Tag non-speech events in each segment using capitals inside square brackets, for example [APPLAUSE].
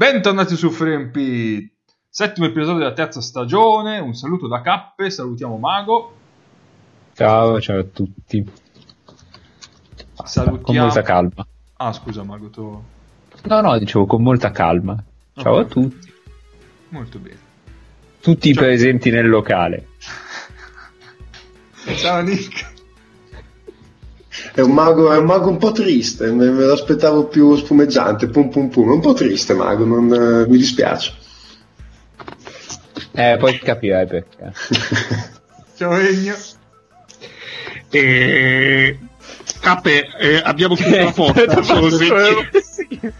Bentornati su Frempi, settimo episodio della terza stagione. Un saluto da Cappe, salutiamo Mago. Ciao, ciao a tutti. Salutiamo... Con molta calma. Ah, scusa Mago, tu... No, no, dicevo con molta calma. Ciao Ok. a tutti. Molto bene. Tutti Ciao. presenti nel locale. [LAUGHS] Ciao Nick. È un mago, è un mago un po' triste, me, me l'aspettavo più spumeggiante, pum pum pum, è un po' triste mago, non, eh, mi dispiace. Eh, poi capirai perché. [LAUGHS] Ciao Egno. E... Cappe, eh, abbiamo chiuso la [LAUGHS] porta. sono, 20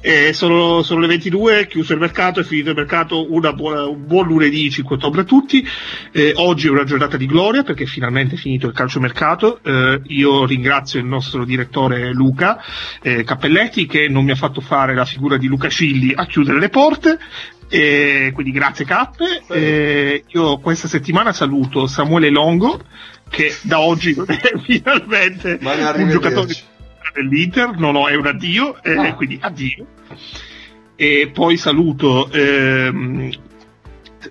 Eh, sono, sono le 22, chiuso il mercato, è finito il mercato, una buona- un buon lunedì 5 ottobre a tutti. Eh, oggi è una giornata di gloria perché finalmente è finito il calciomercato. Eh, io ringrazio il nostro direttore Luca eh, Cappelletti che non mi ha fatto fare la figura di Luca Scilli a chiudere le porte. Quindi grazie Cappe. Io questa settimana saluto Samuele Longo che da oggi è [LAUGHS] finalmente un giocatore dell'Inter, no no è un addio, eh, Ah. quindi addio. E poi saluto ehm,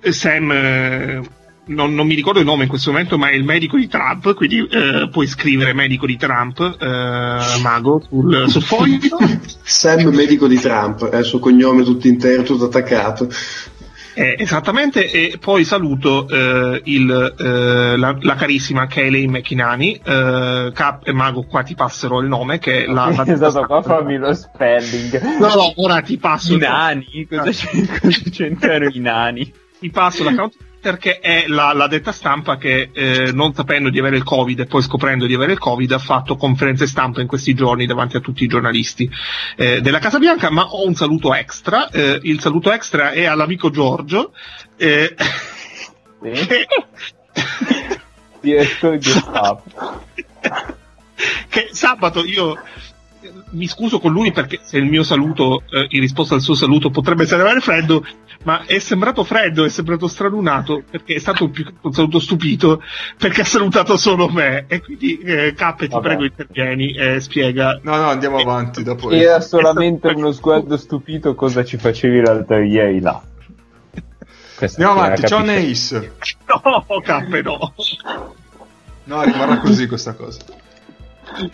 Sam, eh, non, non mi ricordo il nome in questo momento, ma è il medico di Trump, quindi eh, puoi scrivere medico di Trump, eh, mago, sul, sul foglio. [LAUGHS] Sam medico di Trump, è il suo cognome tutto intero, tutto attaccato. Eh, esattamente, e poi saluto eh, il, eh, la, la carissima Kelly McInani, eh, Cap e Mago, qua ti passerò il nome, che è la... la [LAUGHS] esatto, qua fammi lo spelling. No, no, ora ti passo I nani? Cosa, c'è- cosa c'entrano i nani? ti passo l'account perché è la, la detta stampa che eh, non sapendo di avere il covid e poi scoprendo di avere il covid ha fatto conferenze stampa in questi giorni davanti a tutti i giornalisti eh, della Casa Bianca ma ho un saluto extra Eh, il saluto extra è all'amico Giorgio eh, [LAUGHS] che, Direttore di [LAUGHS] staff. [LAUGHS] che sabato io mi scuso con lui perché se il mio saluto eh, in risposta al suo saluto potrebbe sembrare freddo ma è sembrato freddo, è sembrato stralunato perché è stato più un saluto stupito perché ha salutato solo me e quindi eh, Cappe ti Vabbè. prego intervieni e spiega No, no, andiamo avanti dopo. Era solamente uno sguardo stupito cosa ci facevi l'altro ieri là. Questa Andiamo avanti, ciao. Neis. [LAUGHS] no Cappe no No, rimarrà così questa cosa.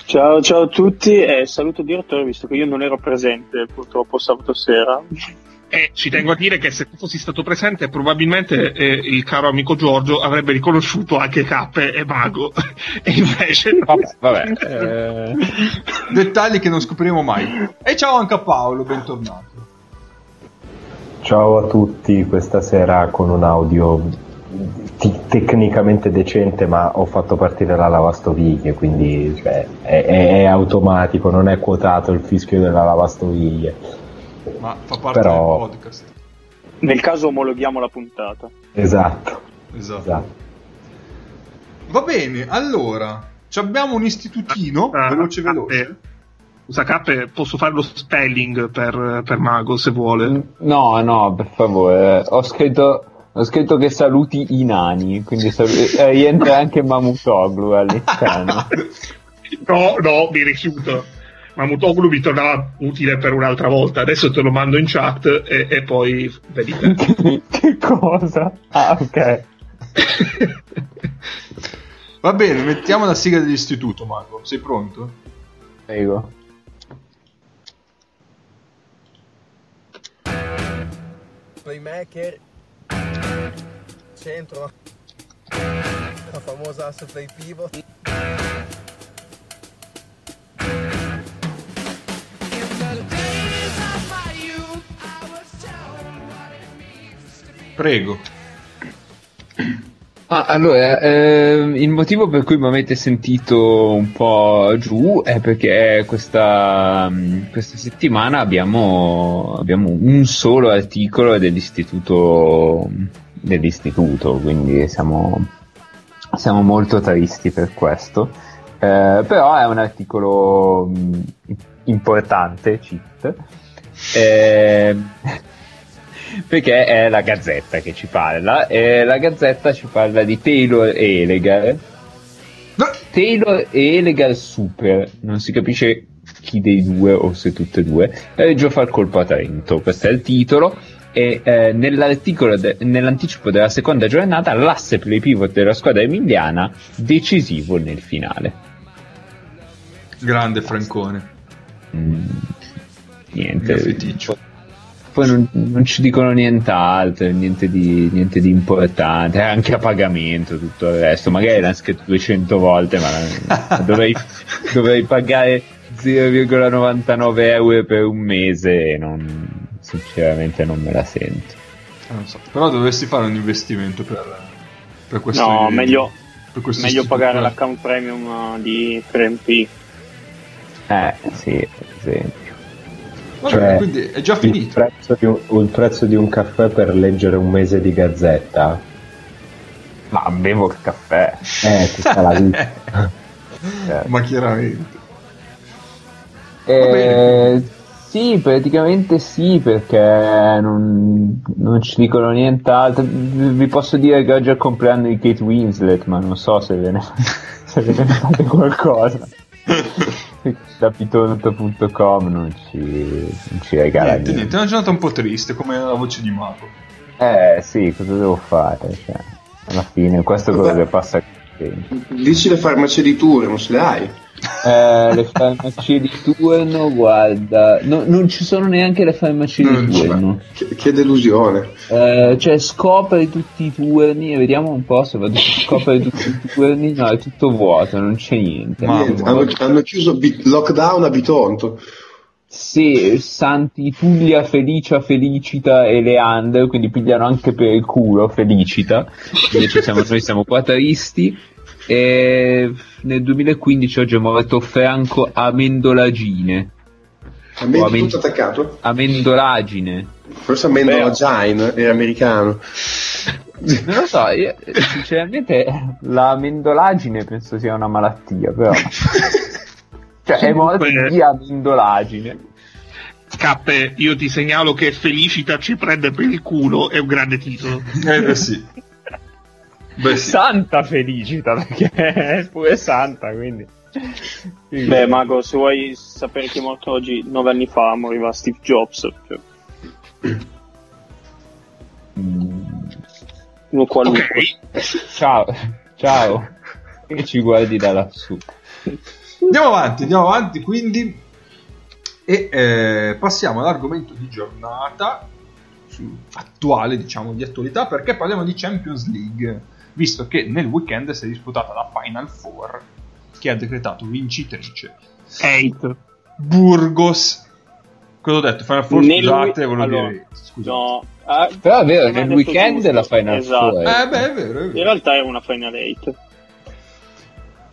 Ciao, ciao a tutti e saluto il direttore visto che io non ero presente purtroppo sabato sera. e ci tengo a dire che se tu fossi stato presente probabilmente eh, il caro amico Giorgio avrebbe riconosciuto anche Cappe e Mago [LAUGHS] e invece no. Vabbè, vabbè. eh, Dettagli che non scopriremo mai. E ciao anche a Paolo, bentornato. Ciao a tutti, questa sera con un audio tecnicamente decente, ma ho fatto partire la lavastoviglie, quindi cioè, è, è- è automatico, non è quotato il fischio della lavastoviglie. Ma fa parte Però- del podcast. Nel caso omologhiamo la puntata. Esatto, Esatto. esatto. Va bene, allora. ci Abbiamo un istitutino, Ah, veloce Cappe. veloce. Scusa Cappe, posso fare lo spelling per, per Mago se vuole. No, no, per favore. Ho scritto, ho scritto che saluti i nani, quindi sal- eh, rientra anche Mamutoglu all'interno. [LAUGHS] No, no, mi rifiuto. Mamutoglu mi tornava utile per un'altra volta. Adesso te lo mando in chat e, e poi vedi te. che cosa? Ah, ok. Va bene, mettiamo la sigla dell'istituto, Marco. Sei pronto? Prego. playmaker, centro, la famosa asse play pivot. Prego. Ah, allora, ehm, il motivo per cui mi avete sentito un po' giù è perché questa, mm, questa settimana abbiamo, abbiamo un solo articolo dell'istituto, dell'istituto quindi siamo, siamo molto tristi per questo. Eh, però è un articolo mm, importante, cheat. Ehm, perché è la Gazzetta che ci parla e la Gazzetta ci parla di Taylor e Elegar Taylor e Elegar Super non si capisce chi dei due o se tutte e due, eh, Gio fa il colpo a Trento, questo è il titolo e eh, de- nell'anticipo della seconda giornata l'asse play pivot della squadra emiliana decisivo nel finale. Grande Francone. Mm, niente. Mio feticcio. Poi non, non ci dicono nient'altro, niente di, niente di importante, è anche a pagamento tutto il resto. Magari l'hanno scritto 200 volte, ma [LAUGHS] dovrei, dovrei pagare 0,99 euro per un mese e non, sinceramente non me la sento. Eh, non so. Però dovresti fare un investimento per, per questo. No, meglio, per questo meglio pagare l'account premium uh, di 3MP. Eh, sì, per esempio. Vabbè, Cioè, quindi è già Il finito. prezzo, di un, il prezzo di un caffè per leggere un mese di gazzetta? Ma bevo il caffè. Eh, tutta la vita. [LAUGHS] Cioè, Ma chiaramente. Eh, sì, praticamente sì, perché non, non ci dicono nient'altro. Vi vi posso dire che oggi è il compleanno di Kate Winslet, ma non so se ve ne, [LAUGHS] se ve ne fate qualcosa. [LAUGHS] [LAUGHS] da pitonto.com non ci, non ci regala Niente, niente. niente, è una giornata un po' triste come la voce di Mago. Eh sì, cosa devo fare? Cioè, alla fine, questo è quello che passa Dici le farmacie di turno, se le hai. Eh, le farmacie di turno, guarda, no- non ci sono neanche le farmacie Non di turno. Che, che delusione. Eh, cioè scopri tutti i turni e vediamo un po' se vado a scoprire tutti i turni no è tutto vuoto non c'è niente Niente, hanno, hanno chiuso bi- lockdown a Bitonto. sì Santi Tullia Felicia Felicita e Leander quindi pigliano anche per il culo Felicita invece siamo, noi siamo qua tristi e nel 2015 oggi è morto Franco Amendolagine A me è amen- tutto attaccato. Amendolagine Forse Amendola Gine era americano. Non lo so, io, sinceramente la mendolagine penso sia una malattia, però. [LAUGHS] Cioè, è di amendolagine. Cappe, io ti segnalo che Felicita ci prende per il culo, è un grande titolo. Eh beh sì. Beh sì. Santa felicita, perché [LAUGHS] è pure santa, quindi. Beh, Mago, se vuoi sapere chi è morto oggi, nove anni fa moriva Steve Jobs. Cioè, Mm, uno qualunque. Ok, Ciao, ciao. Che ci guardi da lassù. Andiamo avanti, andiamo avanti quindi e eh, passiamo all'argomento di giornata attuale, diciamo, di attualità, perché parliamo di Champions League, visto che nel weekend si è disputata la Final Four, che ha decretato vincitrice hate. Burgos. Cosa ho detto? Final Four, Nel scusate, wi- volevo allora, dire... Scusate. No, ah, Però è vero, nel detto weekend giusto. la Final Esatto. Four. Eh beh, è vero, è In vero. realtà era una Final 8.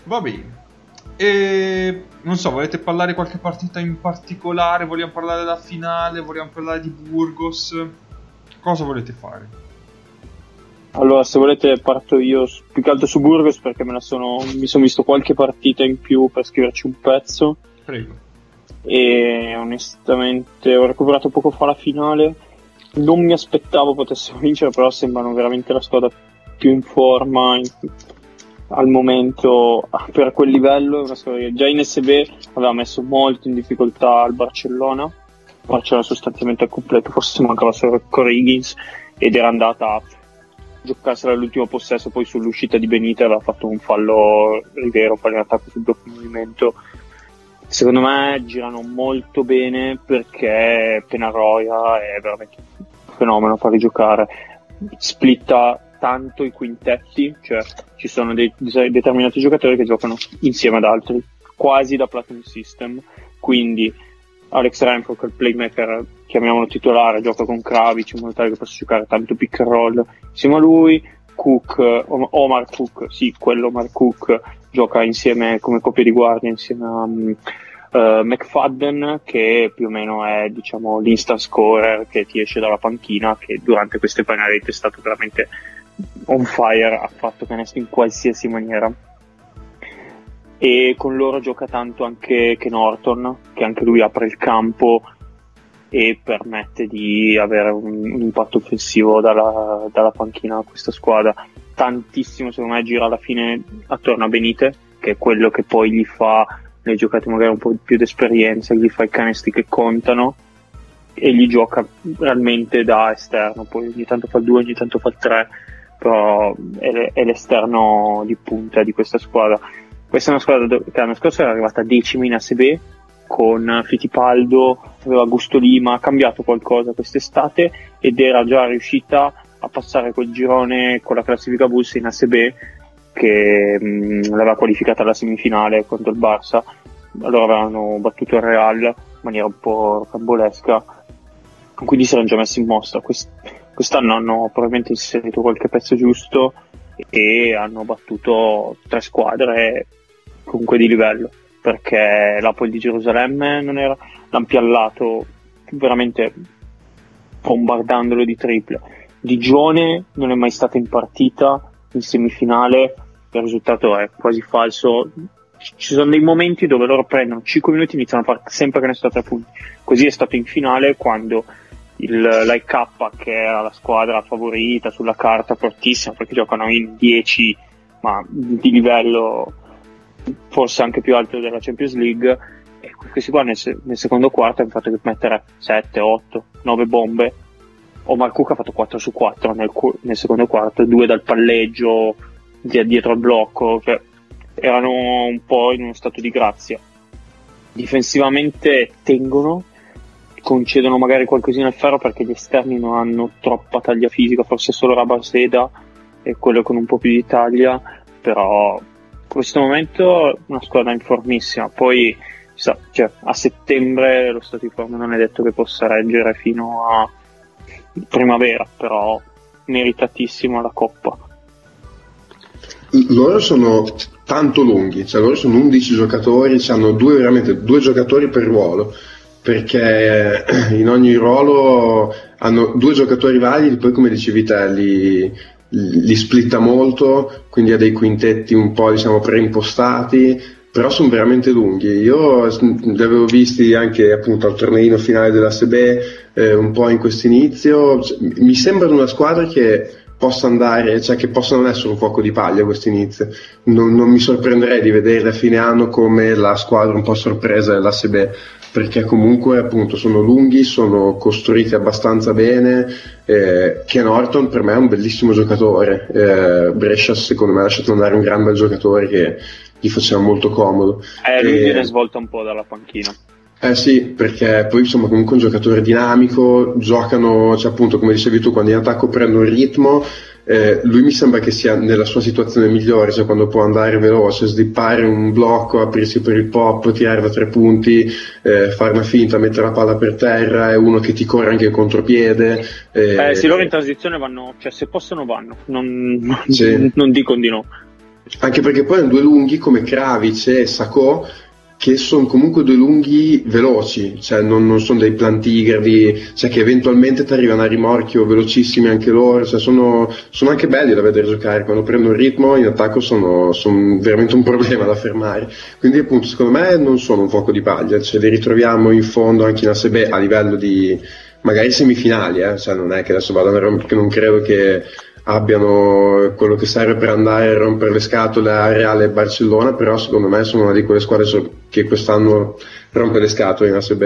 Va bene. E non so, volete parlare qualche partita in particolare? Vogliamo parlare della finale? Vogliamo parlare di Burgos? Cosa volete fare? Allora, se volete parto io più che altro su Burgos perché me la sono, mi sono visto qualche partita in più per scriverci un pezzo Prego. e onestamente ho recuperato poco fa la finale. Non mi aspettavo potessero [LAUGHS] vincere, però sembrano veramente la squadra più in forma in- al momento per quel livello. È una squadra che già in SB aveva messo molto in difficoltà il Barcellona. Barcellona sostanzialmente al completo, forse mancava solo Corrigins ed era andata a giocarsela all'ultimo possesso, poi sull'uscita di Benita aveva fatto un fallo Rivero, fallo in attacco sul doppio movimento. Secondo me girano molto bene perché Penaroia è veramente un fenomeno a farli giocare. Splitta tanto i quintetti, cioè ci sono dei, dei determinati giocatori che giocano insieme ad altri, quasi da Platinum System. Quindi Alex Renfro, il playmaker, chiamiamolo titolare, gioca con Kravic in modo tale che possa giocare tanto pick and roll insieme a lui. Cook, Om- Omar Cook, sì, quello Omar Cook gioca insieme come coppia di guardia insieme a um, eh, McFadden che più o meno è diciamo l'instant scorer che ti esce dalla panchina che durante queste finalette è stato veramente on fire ha fatto canestro in qualsiasi maniera e con loro gioca tanto anche Ken Norton che anche lui apre il campo e permette di avere un, un impatto offensivo dalla, dalla panchina a questa squadra tantissimo secondo me gira alla fine attorno a Benite che è quello che poi gli fa ne hai giocati magari un po' più d'esperienza, gli fai canestri che contano e gli gioca realmente da esterno, poi ogni tanto fa il 2, ogni tanto fa il 3, però è, è l'esterno di punta di questa squadra. Questa è una squadra che l'anno scorso era arrivata decima in ASB con Fittipaldo, aveva Gusto Lima, ha cambiato qualcosa quest'estate ed era già riuscita a passare quel girone con la classifica Bulls in ASB che mh, l'aveva qualificata alla semifinale contro il Barça. Allora avevano battuto il Real in maniera un po' rocambolesca, quindi si erano già messi in mostra. Quest- quest'anno hanno probabilmente inserito qualche pezzo giusto e hanno battuto tre squadre comunque di livello perché l'Apple di Gerusalemme non era l'ampiallato veramente bombardandolo di triple. Digione non è mai stata in partita in semifinale il risultato è quasi falso. Ci sono dei momenti dove loro prendono 5 minuti e iniziano a fare sempre che ne a 3 punti. Così è stato in finale quando il, l'IK che era la squadra favorita sulla carta fortissima perché giocano in 10 ma di livello forse anche più alto della Champions League e questi qua nel, nel secondo quarto hanno fatto mettere 7, 8, 9 bombe. Omar Cook ha fatto 4 su 4 nel, nel secondo quarto, 2 dal palleggio dietro al blocco cioè, erano un po' in uno stato di grazia. Difensivamente tengono concedono magari qualcosina al ferro perché gli esterni non hanno troppa taglia fisica forse solo Rabaseda e quello con un po' più di taglia però questo momento una squadra in formissima, poi cioè, a settembre lo stato di forma non è detto che possa reggere fino a primavera, però meritatissimo la Coppa. Loro sono tanto lunghi, cioè loro sono 11 giocatori, hanno due, veramente due giocatori per ruolo, perché in ogni ruolo hanno due giocatori validi, poi come dicevi te li, li splitta molto, quindi ha dei quintetti un po' diciamo preimpostati, però sono veramente lunghi. Io li avevo visti anche appunto al torneino finale della SB, eh, un po' in questo inizio. Mi sembra una squadra che possa andare, cioè che possa non essere un fuoco di paglia questo inizio. Non, non mi sorprenderei di vedere a fine anno come la squadra un po' sorpresa dell'ASB perché comunque appunto sono lunghi, sono costruiti abbastanza bene. Eh, Ken Horton per me è un bellissimo giocatore, eh, Brescia secondo me ha lasciato andare un gran bel giocatore che gli faceva molto comodo. Eh, lui e... viene svolta un po' dalla panchina. Eh sì, perché poi insomma comunque un giocatore dinamico, giocano, cioè appunto come dicevi tu, quando in attacco prendono il ritmo, eh, lui mi sembra che sia nella sua situazione migliore, cioè quando può andare veloce, slippare un blocco, aprirsi per il pop, tirare da tre punti, eh, fare una finta, mettere la palla per terra, è uno che ti corre anche il contropiede. Eh, eh sì, loro in transizione vanno, cioè se possono vanno, non, sì. non dicono di no. Anche perché poi hanno due lunghi come Kravic e Sacco che sono comunque due lunghi veloci, cioè non, non sono dei plantigradi, cioè che eventualmente ti arrivano a rimorchio velocissimi anche loro, cioè sono, sono, anche belli da vedere giocare, quando prendono ritmo in attacco sono, sono, veramente un [LAUGHS] problema da fermare, quindi appunto secondo me non sono un fuoco di paglia, cioè li ritroviamo in fondo anche in ASB a livello di magari semifinali, eh? cioè non è che adesso vadano a rompere, non credo che abbiano quello che serve per andare a rompere le scatole a Reale e Barcellona, però secondo me sono una di quelle squadre che quest'anno rompe le scatole in ASB.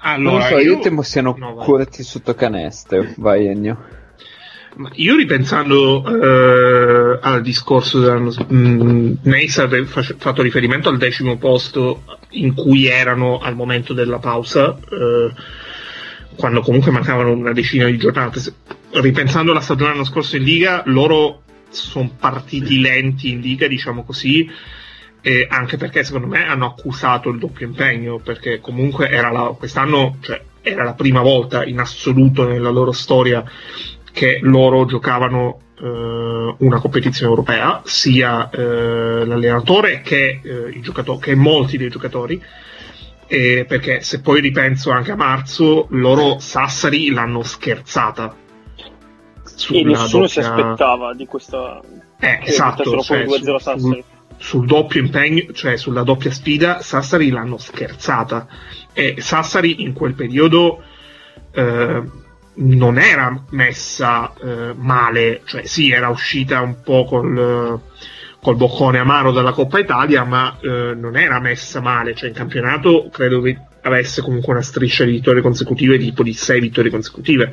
Allora, non so, io, io temo siano no, corti sotto canestro, vai Ennio. Io ripensando eh, al discorso dell'anno mh, Neis ha fatto riferimento al decimo posto in cui erano al momento della pausa. Eh, quando comunque mancavano una decina di giornate. Ripensando alla stagione l'anno scorso in Liga, loro sono partiti lenti in Liga, diciamo così, e anche perché secondo me hanno accusato il doppio impegno, perché comunque era la, quest'anno cioè, era la prima volta in assoluto nella loro storia che loro giocavano eh, una competizione europea, sia eh, l'allenatore che, eh, che molti dei giocatori eh, perché se poi ripenso anche a marzo, loro Sassari l'hanno scherzata. E nessuno doppia... si aspettava di questa... Eh, esatto, cioè, su, sul, sul doppio impegno, cioè sulla doppia sfida, Sassari l'hanno scherzata. E Sassari in quel periodo eh, non era messa eh, male, cioè sì, era uscita un po' col col boccone amaro dalla Coppa Italia, ma eh, non era messa male, cioè in campionato credo che avesse comunque una striscia di vittorie consecutive tipo di 6 vittorie consecutive.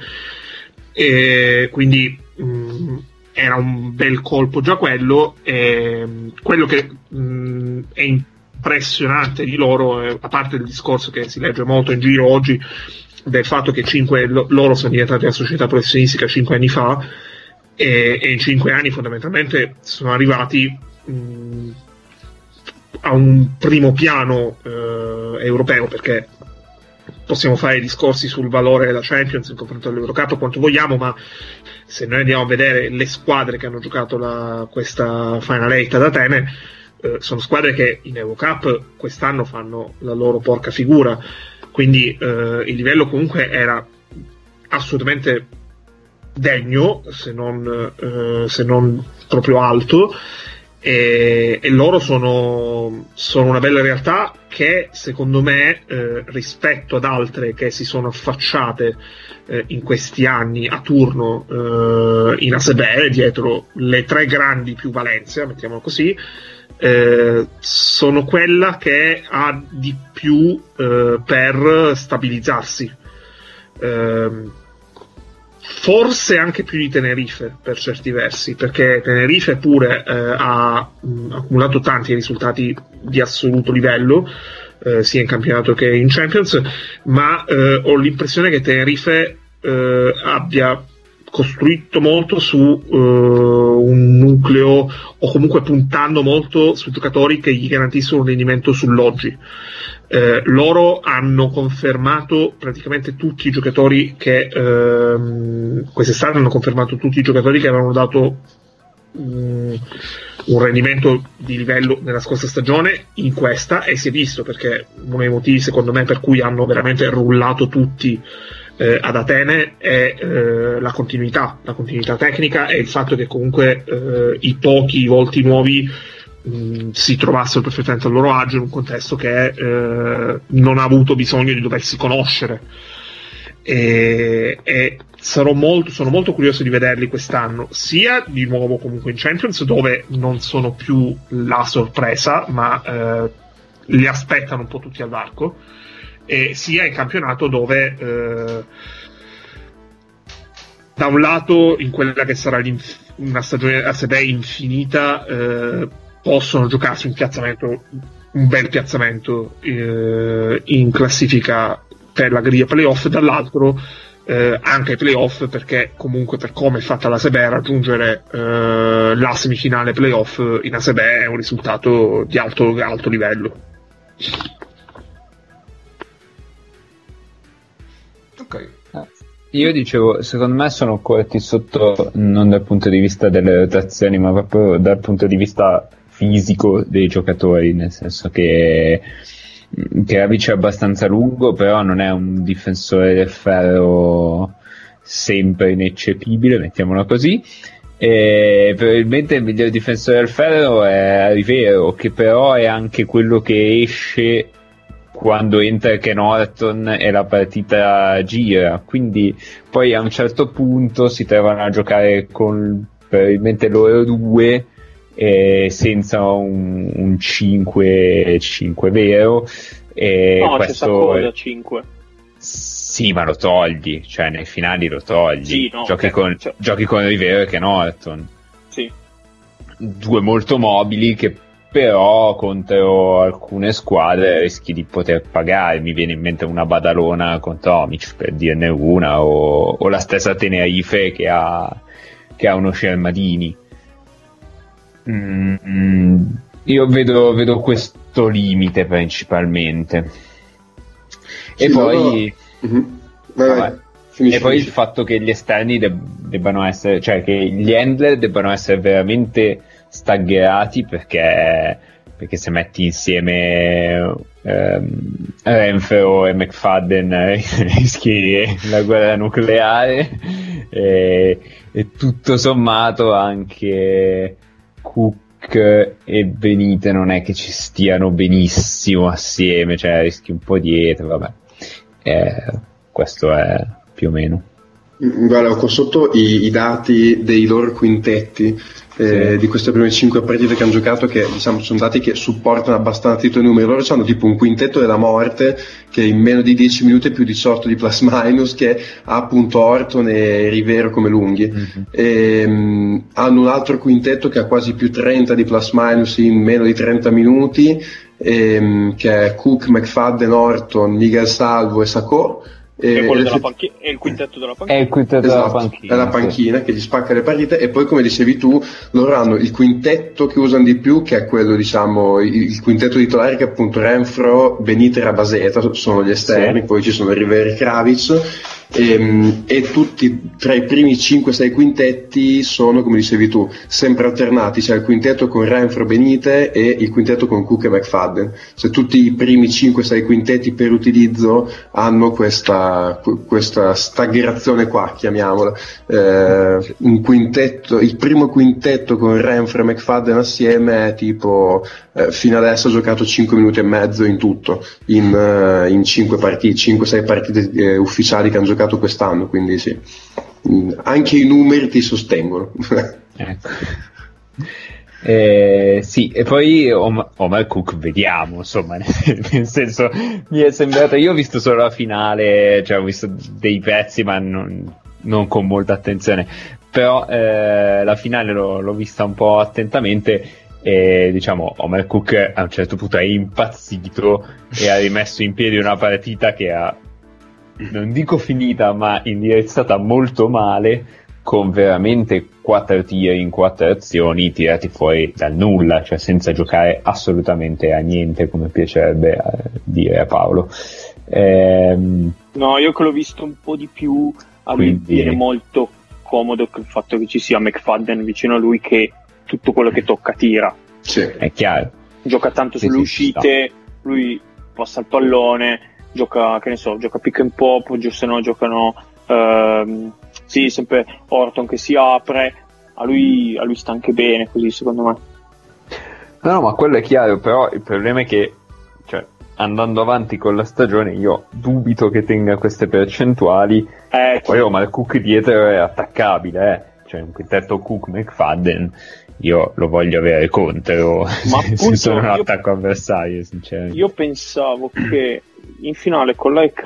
E quindi mh, era un bel colpo già quello. E, quello che mh, è impressionante di loro, eh, a parte il discorso che si legge molto in giro oggi del fatto che 5, loro sono diventati una società professionistica 5 anni fa e, e in 5 anni fondamentalmente sono arrivati mh, a un primo piano eh, europeo perché possiamo fare discorsi sul valore della Champions in confronto all'Eurocup quanto vogliamo, ma se noi andiamo a vedere le squadre che hanno giocato la, questa Final 8 ad Atene, eh, sono squadre che in Eurocup quest'anno fanno la loro porca figura, quindi eh, il livello comunque era assolutamente degno, se non, eh, se non proprio alto, e, e loro sono, sono, una bella realtà che secondo me eh, rispetto ad altre che si sono affacciate eh, in questi anni a turno eh, in ASB dietro le tre grandi più Valencia, mettiamolo così, eh, sono quella che ha di più eh, per stabilizzarsi. Eh, forse anche più di Tenerife per certi versi, perché Tenerife pure eh, ha mh, accumulato tanti risultati di assoluto livello, eh, sia in campionato che in Champions, ma eh, ho l'impressione che Tenerife eh, abbia costruito molto su uh, un nucleo o comunque puntando molto su giocatori che gli garantiscono un rendimento sull'oggi. Eh, loro hanno confermato praticamente tutti i giocatori che ehm, quest'estate hanno confermato tutti i giocatori che avevano dato um, un rendimento di livello nella scorsa stagione in questa e si è visto perché uno dei motivi secondo me per cui hanno veramente rullato tutti eh, ad Atene è eh, la continuità, la continuità tecnica e il fatto che comunque eh, i pochi volti nuovi mh, si trovassero perfettamente a loro agio in un contesto che eh, non ha avuto bisogno di doversi conoscere. E, e molto, sono molto curioso di vederli quest'anno, sia di nuovo comunque in Champions, dove non sono più la sorpresa, ma eh, li aspettano un po' tutti al varco e sia in campionato dove eh, da un lato in quella che sarà una stagione a sé infinita eh, possono giocarsi un piazzamento un bel piazzamento eh, in classifica per la griglia playoff dall'altro eh, anche ai playoff perché comunque per come è fatta la Sebe raggiungere eh, la semifinale playoff in ASB è un risultato di alto, alto livello Ok. Eh, io dicevo, secondo me sono corretti sotto non dal punto di vista delle rotazioni, ma proprio dal punto di vista fisico dei giocatori, nel senso che Kravic è abbastanza lungo, però non è un difensore del ferro sempre ineccepibile, mettiamolo così. E probabilmente il miglior difensore del ferro è Rivero, che però è anche quello che esce quando entra Ken Norton e la partita gira, quindi poi a un certo punto si trovano a giocare con probabilmente loro due eh, senza un, un 5, 5 vero. E no, questo c'è 5. Sì, ma lo togli, cioè nei finali lo togli. Sì, no, giochi, con, cioè... giochi con Rivero e Ken Norton. Sì. Due molto mobili che però contro alcune squadre rischi di poter pagare. Mi viene in mente una Badalona contro Omic per dirne una, o, o la stessa Tenerife che ha, che ha uno Shermadini. Mm, io vedo, vedo, questo limite principalmente. E sì, poi. No, no. Mm-hmm. Finisci, e poi finisci. il fatto che gli esterni deb- debbano essere, cioè che gli handler debbano essere veramente staggerati perché, perché se metti insieme ehm, Renfro e McFadden [LAUGHS] rischi la guerra nucleare e, e tutto sommato anche Cook e Benite non è che ci stiano benissimo assieme, cioè rischi un po' dietro, vabbè. Eh, questo è più o meno. Mm, Guarda, ho qua sotto i, i dati dei loro quintetti eh, di queste prime cinque partite che hanno giocato che diciamo sono dati che supportano abbastanza i tuoi numeri. Loro hanno tipo un quintetto della morte che in meno di 10 minuti è più 18 di plus [LAUGHS] minus che ha appunto Orton e Rivero come lunghi. Ehm, hanno un altro quintetto che ha quasi più 30 di plus minus in meno di 30 minuti ehm, che è Cook, McFadden, Orton, Miguel Salvo e Sacco. È, E- quello ed della effett- panchi- è il quintetto della È panchina. il quintetto Esatto, della panchina. è la sì. panchina che gli spacca le partite e poi come dicevi tu loro hanno il quintetto che usano di più che è quello diciamo il, il quintetto titolare che è appunto Renfro, Benite e Rabaseta sono gli esterni Sì. poi ci sono Riveri e Kravic e, e tutti tra i primi 5-6 quintetti sono come dicevi tu sempre alternati c'è il quintetto con Renfro, Benite e il quintetto con Cook e McFadden se tutti i primi 5-6 quintetti per utilizzo hanno questa, questa staggrazione qua, chiamiamola. Eh, il primo quintetto con Renfro e McFadden assieme è tipo eh, fino adesso ha giocato 5 minuti e mezzo in tutto, in, eh, in 5 partite, 5-6 partite eh, ufficiali che hanno giocato quest'anno, quindi sì. Mm, Anche i numeri ti sostengono. [LAUGHS] Ecco. Eh, sì, e poi Om- Omar Cook vediamo, insomma, [LAUGHS] nel senso, mi è sembrato, io ho visto solo la finale, cioè ho visto dei pezzi, ma non, non con molta attenzione, però eh, la finale l'ho, l'ho vista un po' attentamente e diciamo Omar Cook a un certo punto è impazzito e ha rimesso in piedi una partita che ha, non dico finita, ma indirizzata molto male con veramente quattro tiri in quattro azioni tirati fuori dal nulla, cioè senza giocare assolutamente a niente, come piacerebbe eh, dire a Paolo. Ehm, No, io che l'ho visto un po' di più, a me Quindi- viene molto comodo il fatto che ci sia McFadden vicino a lui che tutto quello che tocca tira. sì. è chiaro. Gioca tanto Sì, sulle sì, ci uscite, lui passa il pallone, gioca, che ne so, gioca pick and pop, giù se no giocano, ehm, sì, sempre Orton che si apre, a lui, a lui sta anche bene così secondo me. No, no, ma quello è chiaro, però il problema è che, cioè, andando avanti con la stagione, io dubito che tenga queste percentuali. Eh, Poi Omar Cook dietro è attaccabile, eh. Cioè, un quintetto Cook McFadden, io lo voglio avere contro Ma [LAUGHS] se appunto, sono un attacco avversario, sinceramente. Io pensavo che in finale con l'AEK,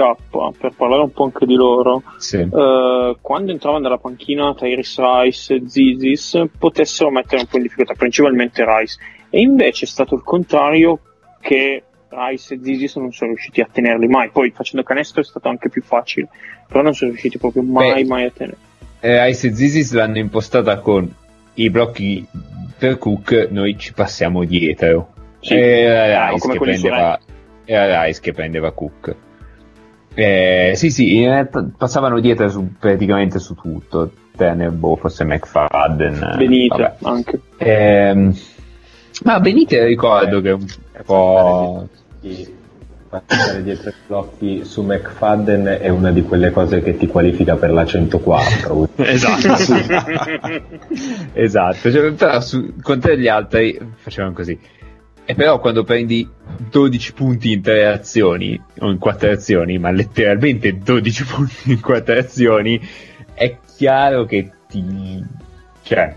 per parlare un po' anche di loro, Sì. eh, quando entravano dalla panchina Tyrese Rice e Zizis, potessero mettere un po' in difficoltà, principalmente Rice. E invece è stato il contrario che Rice e Zizis non sono riusciti a tenerli mai. Poi facendo canestro è stato anche più facile, però non sono riusciti proprio mai, Beh. mai a tenere. Eh, Ice e Zizis l'hanno impostata con i blocchi per Cook, noi ci passiamo dietro. Sì. Era Eh, Rice, che prendeva, era Rice che prendeva Cook. Eh, sì, sì, in realtà passavano dietro su- praticamente su tutto. Tanner, boh, forse McFadden. eh, Benite vabbè. anche. Ehm, ma Benite ricordo che è un po'... Di passare dietro i blocchi su McFadden è una di quelle cose che ti qualifica per la 104. [LAUGHS] Esatto, [LAUGHS] esatto. Cioè, però su, contro gli altri facevano così. E però quando prendi 12 punti in tre azioni, o in quattro azioni, ma letteralmente 12 [LAUGHS] punti in quattro azioni, è chiaro che ti, cioè,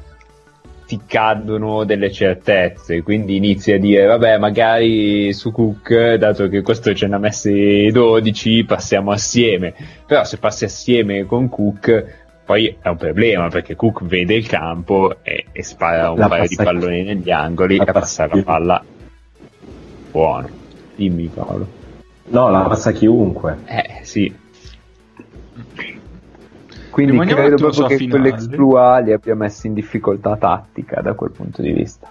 ti cadono delle certezze, quindi inizi a dire, vabbè, magari su Cook, dato che questo ce n'ha messi 12, passiamo assieme. Però se passi assieme con Cook, poi è un problema, perché Cook vede il campo e, e spara un La paio di palloni negli angoli la e passa- la palla. Buono. Dimmi Paolo. No, la passa chiunque. Eh, sì. Quindi Rimaniamo credo proprio che finale. quell'Explua li abbia messi in difficoltà tattica da quel punto di vista.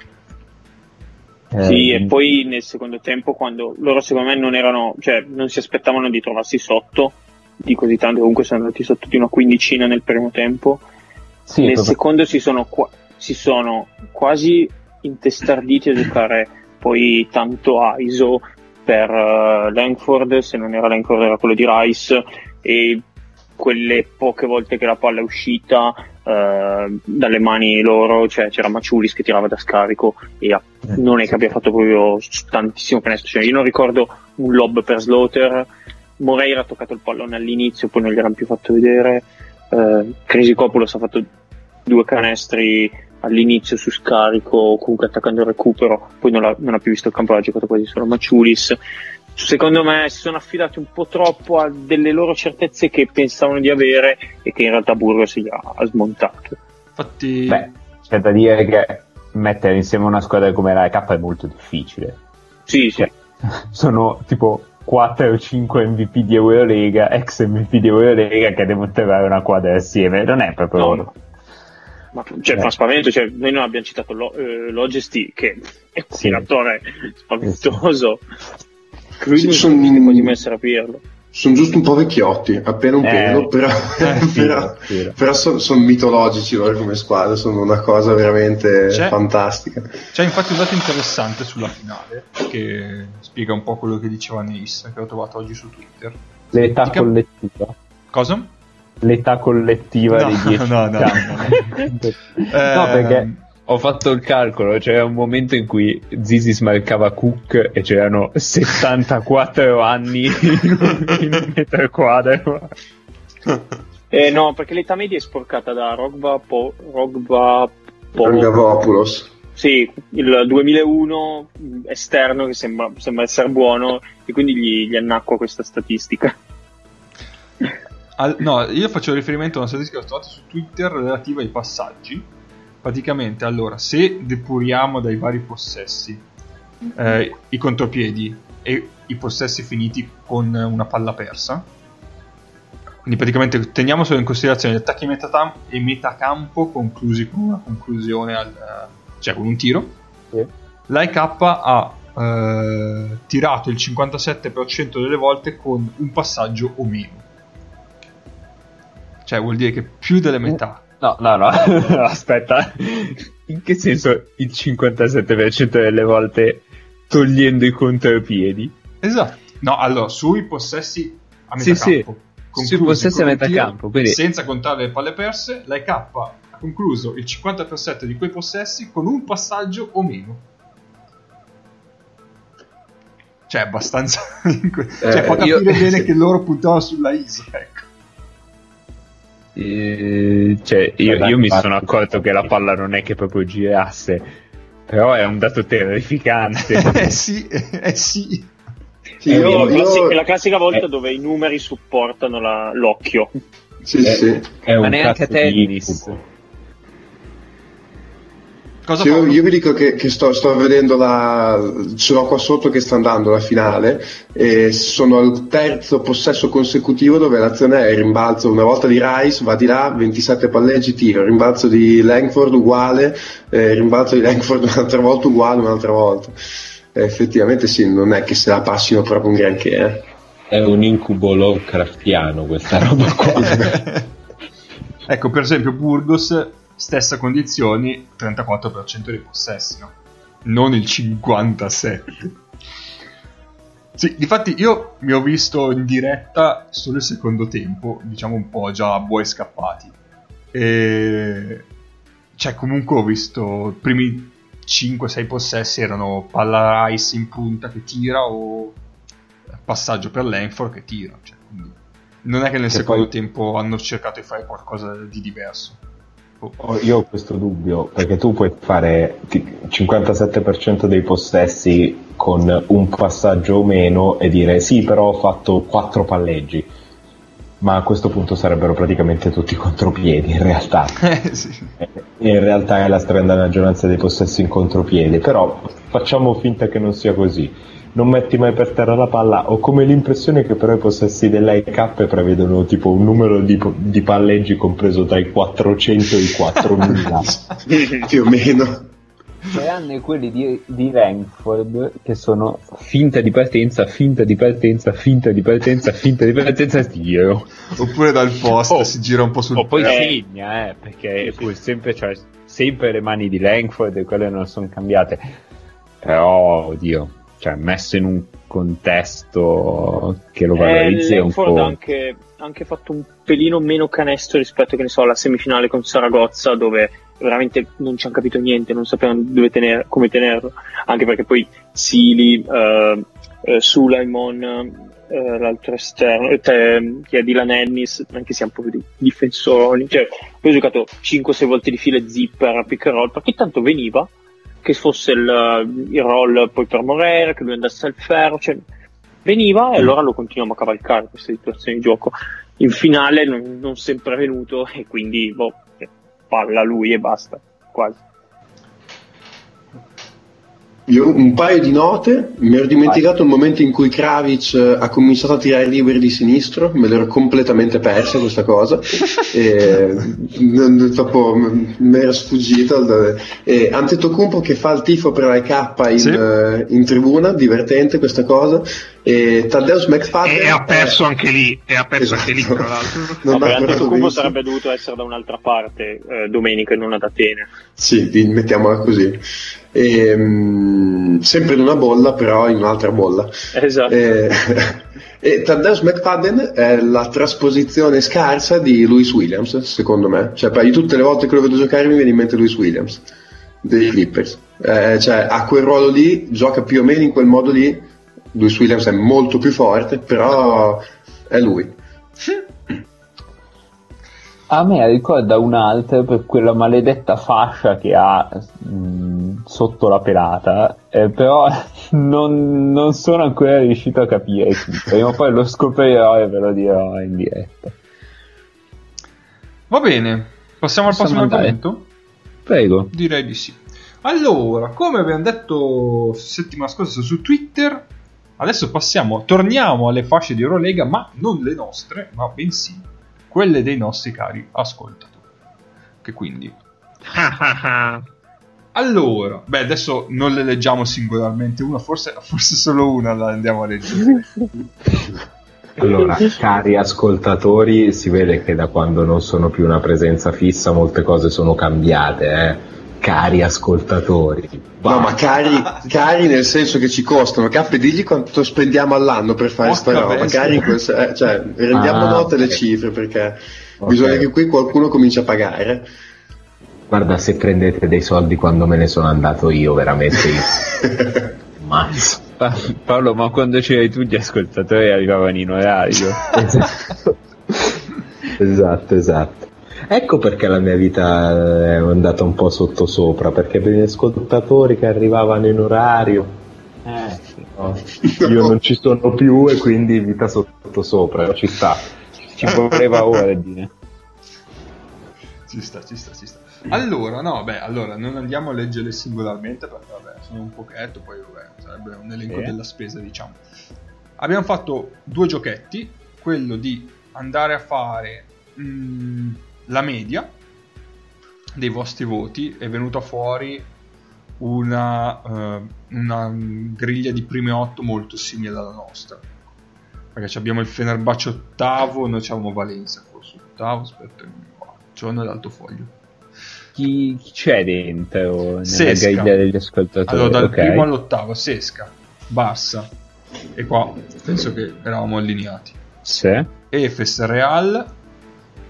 Sì, Eh, e poi nel secondo tempo, quando loro secondo me non erano, cioè non si aspettavano di trovarsi sotto di così tanto, comunque sono andati sotto di una quindicina nel primo tempo. Sì, nel proprio- secondo si sono, qua- si sono quasi intestarditi a giocare poi tanto ISO per eh, Langford, se non era Langford era quello di Rice, e quelle poche volte che la palla è uscita eh, dalle mani loro, cioè c'era Maciulis che tirava da scarico e a- non è che abbia fatto proprio tantissimo canestro, cioè, io non ricordo un lob per Slaughter, Moreira ha toccato il pallone all'inizio, poi non gliel'hanno più fatto vedere, eh, Crisicopoulos ha fatto due canestri all'inizio su scarico, comunque attaccando il recupero, poi non, ha, non ha più visto il campo, ha giocato quasi solo Maciulis. Secondo me si sono affidati un po' troppo a delle loro certezze che pensavano di avere e che in realtà Burgos ha, ha smontato. Infatti, Beh, c'è da dire che mettere insieme una squadra come la K è molto difficile. Sì, sì. Cioè, [LAUGHS] sono tipo 4 o 5 MVP di Eurolega, ex MVP di Eurolega che devono trovare una quadra assieme. Non è proprio No, loro. Ma cioè, Eh. fa spavento, cioè, noi non abbiamo citato Lo- eh, Logesti, che è un Sì. spaventoso. Sì, non son- so come dimessa a Pirlo. Sono giusto un po' vecchiotti, appena un Eh, pelo, però, eh, sì, [LAUGHS] però, sì. però sono mitologici loro come squadra, sono una cosa veramente C'è- fantastica. C'è infatti un dato interessante sulla finale che spiega un po' quello che diceva Neis, che ho trovato oggi su Twitter. L'età Dica- collettiva. Cosa? L'età collettiva No, dei 10 [LAUGHS] no, no, [LAUGHS] no, Eh, perché ho fatto il calcolo, c'era un momento in cui Zizi smarcava Cook e c'erano 74 [LAUGHS] anni in un, in un metro quadro. Eh, no, perché l'età media è sporcata da Rogba, po- Rogba, po- Gavopoulos. sì, il 2001 mh, esterno che sembra, sembra essere buono e quindi gli, gli annacqua questa statistica. Al- no, io faccio riferimento a una statistica che ho trovato su Twitter relativa ai passaggi. Praticamente, allora, se depuriamo dai vari possessi eh, i contropiedi e i possessi finiti con una palla persa, quindi praticamente teniamo solo in considerazione gli attacchi metatam- e metacampo conclusi con una conclusione, al, eh, cioè con un tiro, Sì. l'AEK ha eh, tirato il 57% delle volte con un passaggio o meno. Cioè vuol dire che più delle metà. No, no, no, [LAUGHS] aspetta. In che senso il 57% delle volte togliendo i contropiedi? Esatto. No, allora, sui possessi a Sì, metacampo. sì. Sui possessi a un tiro, metacampo, quindi- Senza contare le palle perse, l'AEK ha concluso il 50% di quei possessi con un passaggio o meno. Cioè, abbastanza... [LAUGHS] cioè, fa Eh, capire io- bene [LAUGHS] che loro puntavano sulla ISO, ecco. Eh, cioè, io, io mi sono accorto che la palla non è che proprio girasse, però è un dato terrificante. [LAUGHS] eh sì, eh sì. Sì, È, io- la classi- io- è la classica volta eh. dove i numeri supportano la- l'occhio. sì, sì. È Ma un neanche a tennis. incubo. Cosa Sì, io, Paolo? io vi dico che, che sto, sto vedendo la. Ce l'ho qua sotto che sta andando la finale. E sono al terzo possesso consecutivo dove l'azione è rimbalzo una volta di Rice, va di là, 27 palleggi, tiro, rimbalzo di Langford uguale, eh, rimbalzo di Langford [LAUGHS] un'altra volta uguale, un'altra volta. Eh, effettivamente sì, non è che se la passino proprio un granché. Eh. È un incubo Lovecraftiano questa roba qua. [LAUGHS] ecco, per esempio, Burgos, stessa condizioni, 34% dei possessi, no? Non il 57%. Sì, difatti io mi ho visto in diretta solo il secondo tempo, diciamo un po' già a buoi scappati. E... Cioè, comunque ho visto i primi 5-6 possessi erano palla Rice in punta che tira o passaggio per Langford che tira. Cioè, non è che nel Che secondo poi- tempo hanno cercato di fare qualcosa di diverso. Oh. Io ho questo dubbio, perché tu puoi fare ti- 57% dei possessi con un passaggio o meno e dire sì, però ho fatto 4 palleggi. Ma a questo punto sarebbero praticamente tutti [LAUGHS] contropiedi in realtà. [LAUGHS] Eh, sì. E in realtà è la stragrande maggioranza dei possessi in contropiede, però facciamo finta che non sia così. Non metti mai per terra la palla, ho come l'impressione che però i possessi dell'IK prevedono tipo un numero di, di palleggi compreso tra i 400 e i 4000. [LAUGHS] Più o meno. Tranne quelli di, di Langford che sono finta di partenza, finta di partenza, finta di partenza, finta di partenza, tiro. Oppure dal post Oh. si gira un po' sul O poi petto. segna, eh, perché pur sempre, cioè, sempre le mani di Langford e quelle non sono cambiate. Però, oddio, cioè, messo in un contesto che lo valorizzi Eh, è un po'... ha anche, anche fatto un pelino meno canestro rispetto che ne so, alla semifinale con Saragozza dove veramente non ci hanno capito niente, non sapevano dove tenere, come tenerlo, anche perché poi Sili, eh, eh, Sulaimon, eh, l'altro esterno, eh, te- che è Dylan Ennis, anche siamo un po' più di difensori. Cioè, poi ho giocato 5-6 volte di fila zipper, pick and roll, perché tanto veniva che fosse il, il roll poi per Morera, che lui andasse al ferro, cioè veniva e allora lo continuiamo a cavalcare queste situazioni di gioco. In finale non, non sempre è venuto e quindi boh, palla lui e basta, quasi. Io un paio di note, mi ero dimenticato il momento in cui Kravic eh, ha cominciato a tirare liberi di sinistro, me l'ero completamente persa questa cosa, e, [LAUGHS] dopo mi era sfuggito. E Antetokounmpo che fa il tifo per la K in, Sì. eh, in tribuna, divertente questa cosa, e Taddeus McFadden... E ha perso anche lì, e ha perso Esatto. anche lì, tra l'altro. Non Antetokounmpo benissimo. sarebbe dovuto essere da un'altra parte eh, domenica e non ad Atene. Sì, mettiamola così. Ehm, sempre in una bolla, però in un'altra bolla. Esatto. [LAUGHS] E, e Thaddeus McFadden è la trasposizione scarsa di Louis Williams, secondo me. Cioè, poi tutte le volte che lo vedo giocare mi viene in mente Louis Williams dei Clippers. Eh, cioè, ha quel ruolo lì, gioca più o meno in quel modo lì. Louis Williams è molto più forte, però è lui. A me ricorda un altro per quella maledetta fascia che ha mh, sotto la pelata, eh, però [LAUGHS] non, non sono ancora riuscito a capire chi. Prima o poi lo scoprirò e ve lo dirò in diretta. Va bene, passiamo al Possiamo prossimo andare? argomento? Prego. Direi di sì. Allora, come abbiamo detto settimana scorsa su Twitter, adesso passiamo, torniamo alle fasce di Eurolega, ma non le nostre, ma bensì quelle dei nostri cari ascoltatori. Che quindi [LAUGHS] Allora, beh, adesso non le leggiamo singolarmente, una, forse, forse solo una la andiamo a leggere. [LAUGHS] Allora, cari ascoltatori, si vede che da quando non sono più una presenza fissa molte cose sono cambiate, eh. Cari ascoltatori. No, ma cari, cari nel senso che ci costano. K, digli quanto spendiamo all'anno per fare Porca sta roba. bestia. Cari quel eh, cioè, rendiamo Ah, note le ok. cifre perché Ok. bisogna che qui qualcuno cominci a pagare. Guarda, se prendete dei soldi quando me ne sono andato io, veramente io. [LAUGHS] Mazzo. Pa- Paolo, ma quando c'eri tu gli ascoltatori arrivavano in orario. [LAUGHS] Esatto. esatto, esatto. Ecco perché la mia vita è andata un po' sottosopra, perché per gli ascoltatori che arrivavano in orario, eh, no, io non ci sono più e quindi vita sottosopra, ci sta. Ci voleva ordine. ci sta, ci sta, ci sta. Allora, no, beh, allora non andiamo a leggerle singolarmente perché vabbè, sono un pochetto, poi vabbè, sarebbe un elenco Sì. della spesa, diciamo. Abbiamo fatto due giochetti, quello di andare a fare mm, la media dei vostri voti, è venuta fuori una, eh, una griglia di prime otto molto simile alla nostra. Perché abbiamo il Fenerbahce ottavo, noi abbiamo Valencia forse ottavo, aspetta, c'ho nell'alto foglio. Chi, chi c'è dentro nella Sesca. griglia degli ascoltatori? Allora, dal Ok. primo all'ottavo, Sesca, Barça, e qua penso che eravamo allineati. Sì. Efes, Real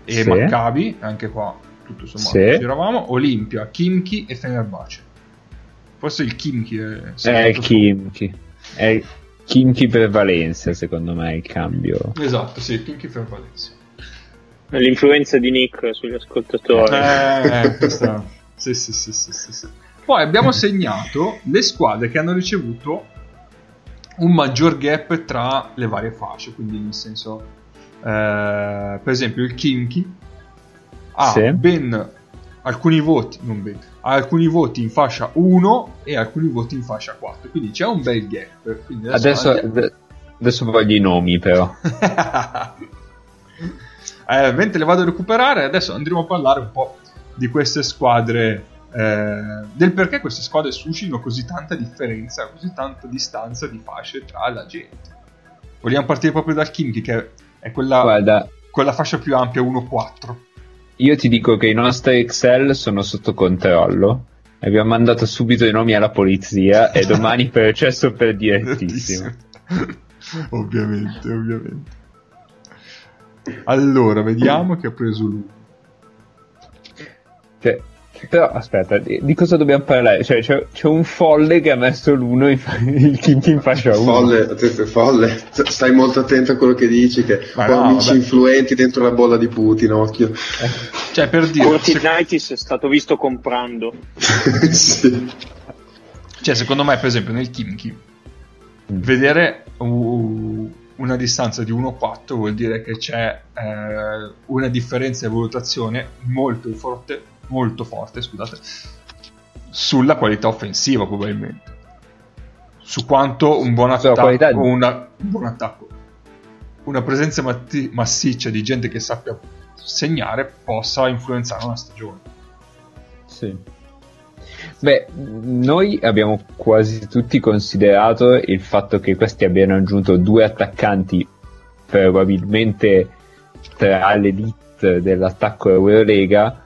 e Sì. Maccabi, anche qua tutto sommato Sì. ci eravamo, Olimpia, Kimchi e Fenerbahce. Forse il Kimchi è, È il. Kimchi. È il Kimchi per Valencia, secondo me, il cambio. Esatto, sì, Kimchi Fenerbahce. L'influenza di Nick sugli ascoltatori. Eh, questa... sì, sì, sì, sì, sì, sì. Poi abbiamo segnato le squadre che hanno ricevuto un maggior gap tra le varie fasce, quindi nel senso, per esempio il Kimchi ha Sì. ben alcuni voti, non ben, ha alcuni voti in fascia 1 e alcuni voti in fascia 4, quindi c'è un bel gap. Adesso, andiamo- adesso voglio i nomi, però. [LAUGHS] Eh, mentre le vado a recuperare, adesso andremo a parlare un po' di queste squadre, eh, del perché queste squadre suscitano così tanta differenza, così tanta distanza di fasce tra la gente. Vogliamo partire proprio dal Kimchi, che è quella, Guarda, quella fascia più ampia 1-4. io ti dico che i nostri Excel sono sotto controllo. Abbiamo mandato subito i nomi alla polizia e [LAUGHS] domani processo per direttissimo. ovviamente, ovviamente. Allora, vediamo [CLEARS THROAT] che ha preso lui. Cioè, Però aspetta, di, di cosa dobbiamo parlare? Cioè, c'è, c'è un folle che ha messo l'uno in, [LAUGHS] il Kim in fascia 1. Folle, folle, stai molto attento a quello che dici, che Ma ho no, amici vabbè. influenti dentro la bolla di Putin, occhio. Cioè, per dire, se- Fortnite è stato visto comprando. [LAUGHS] sì. cioè, secondo me, per esempio, nel Kimchi, vedere uh, una distanza di 1,4 vuol dire che c'è eh, una differenza di valutazione molto forte, molto forte, scusate, sulla qualità offensiva, probabilmente. Su quanto un buon attacco, una, un buon attacco, una presenza matti- massiccia di gente che sappia segnare possa influenzare una stagione. Sì. Beh, noi abbiamo quasi tutti considerato il fatto che questi abbiano aggiunto due attaccanti probabilmente tra l'elite dell'attacco Eurolega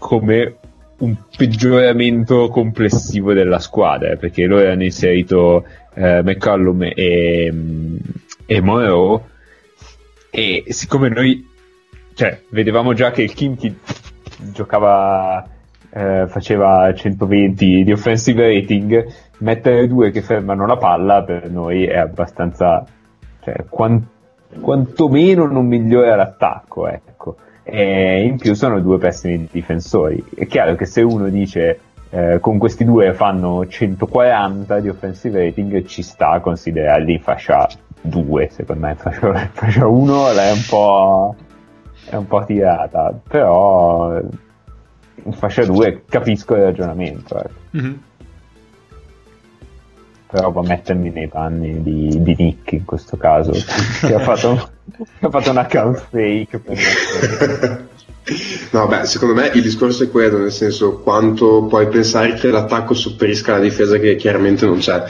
come un peggioramento complessivo della squadra perché loro hanno inserito eh, McCollum e, mm, e Monroe e siccome noi cioè, vedevamo già che il Kimchi giocava eh, faceva 120 di offensive rating mettere due che fermano la palla per noi è abbastanza cioè, quan- quantomeno non migliora l'attacco ecco e in più sono due pessimi difensori. È chiaro che se uno dice eh, con questi due fanno 140 di offensive rating ci sta a considerarli in fascia 2 secondo me. In fascia, in fascia 1 è un po' è un po' tirata però in fascia 2 capisco il ragionamento ecco. però può mettermi nei panni di, di Nick in questo caso che ha fatto, [LAUGHS] ha fatto un account fake [LAUGHS] No, beh, secondo me il discorso è quello, nel senso quanto puoi pensare che l'attacco superisca la difesa che chiaramente non c'è.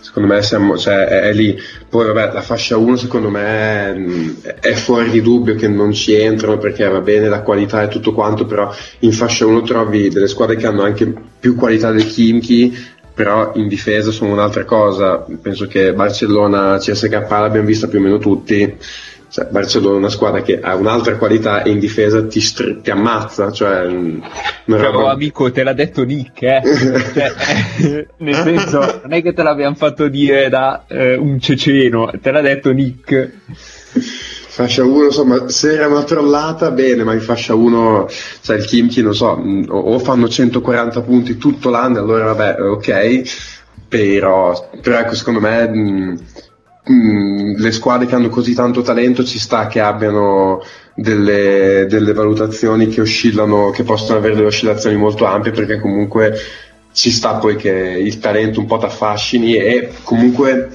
Secondo me siamo, cioè, è, è lì. Poi vabbè, la fascia 1 secondo me mh, è fuori di dubbio che non ci entrano perché va bene la qualità e tutto quanto, però in fascia 1 trovi delle squadre che hanno anche più qualità del Kimchi, però in difesa sono un'altra cosa. Penso che Barcellona, CSK l'abbiamo vista più o meno tutti. Cioè, Barcellona è una squadra che ha un'altra qualità e in difesa ti, str- ti ammazza, cioè però roba- amico te l'ha detto Nick eh? [LAUGHS] Cioè, eh, nel senso non è che te l'abbiamo fatto dire da eh, un ceceno te l'ha detto Nick Fascia 1, insomma, se era una trollata, bene, ma in fascia 1, cioè il Kimchi, non so, mh, o o fanno 140 punti tutto l'anno, allora vabbè, ok, però, però ecco, secondo me mh, mh, le squadre che hanno così tanto talento ci sta che abbiano delle, delle valutazioni che oscillano, che possono avere delle oscillazioni molto ampie, perché comunque ci sta poi che il talento un po' t'affascini e comunque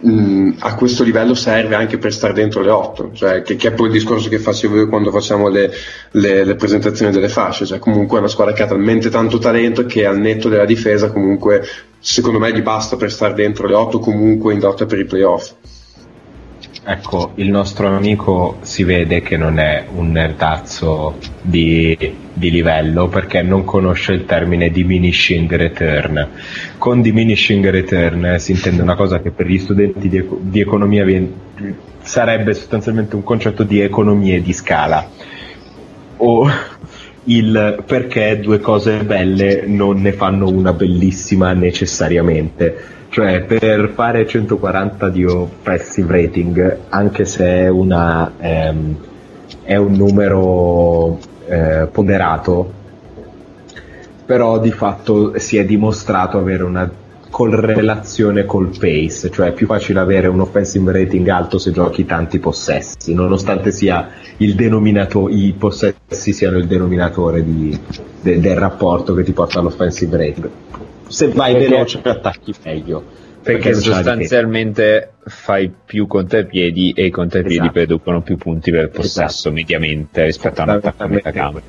mh, a questo livello serve anche per stare dentro le 8, cioè che, che è poi il discorso che facevo io quando facciamo le, le- le presentazioni delle fasce, cioè comunque è una squadra che ha talmente tanto talento che al netto della difesa comunque secondo me gli basta per stare dentro le 8 comunque in lotta per i playoff. Ecco, il nostro amico si vede che non è un nerdazzo di, di livello perché non conosce il termine diminishing return. Con diminishing return si intende una cosa che per gli studenti di, di economia sarebbe sostanzialmente un concetto di economie di scala. O il perché due cose belle non ne fanno una bellissima necessariamente. Cioè, per fare 140 di offensive rating, anche se è, una, ehm, è un numero eh, ponderato, però di fatto si è dimostrato avere una correlazione col pace, cioè è più facile avere un offensive rating alto se giochi tanti possessi, nonostante sia il denominato- i possessi siano il denominatore di- de- del rapporto che ti porta all'offensive rating. Se vai Perché- veloce attacchi meglio. perché difesa. sostanzialmente fai più contrapiedi e i contrapiedi Esatto. producono più punti per possesso Esatto. mediamente rispetto a un attacco a metà campo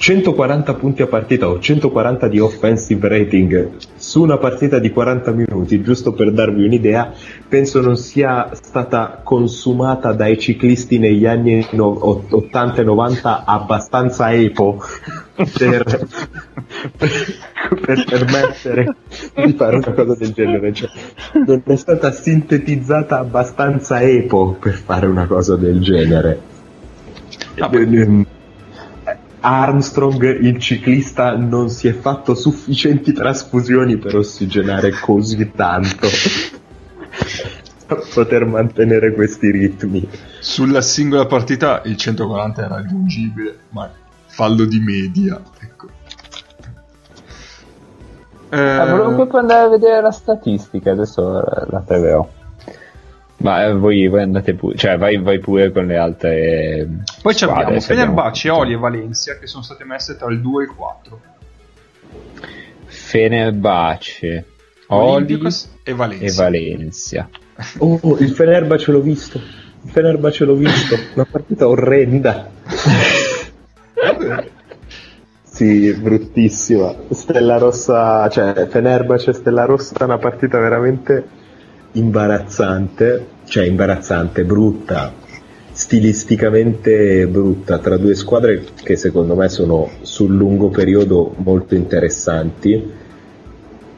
140 punti a partita o 140 di offensive rating su una partita di 40 minuti, giusto per darvi un'idea, penso non sia stata consumata dai ciclisti negli anni no- o- 80 e 90 abbastanza epo per, per permettere di fare una cosa del genere. Cioè, non è stata sintetizzata abbastanza epo per fare una cosa del genere. Vabbè. Ehm, Armstrong, il ciclista, non si è fatto sufficienti trasfusioni per ossigenare così tanto per [LAUGHS] poter mantenere questi ritmi. Sulla singola partita il 140 è raggiungibile, ma fallo di media. Ecco. Ah, volevo Eh, proprio andare a vedere la statistica, adesso la troverò. Ma eh, voi, voi andate pure, cioè vai, vai pure con le altre. Poi ci abbiamo Fenerbahce, Oli e Valencia che sono state messe tra il 2 e il 4. Fenerbahce, Oli e Valencia. e Valencia. [LAUGHS] Oh, oh, il Fenerbahce l'ho visto. Il Fenerbahce l'ho visto. [LAUGHS] Una partita orrenda. [LAUGHS] Sì, bruttissima. Stella Rossa, cioè Fenerbahce Stella Rossa è una partita veramente imbarazzante, cioè imbarazzante, brutta, stilisticamente brutta, tra due squadre che secondo me sono sul lungo periodo molto interessanti.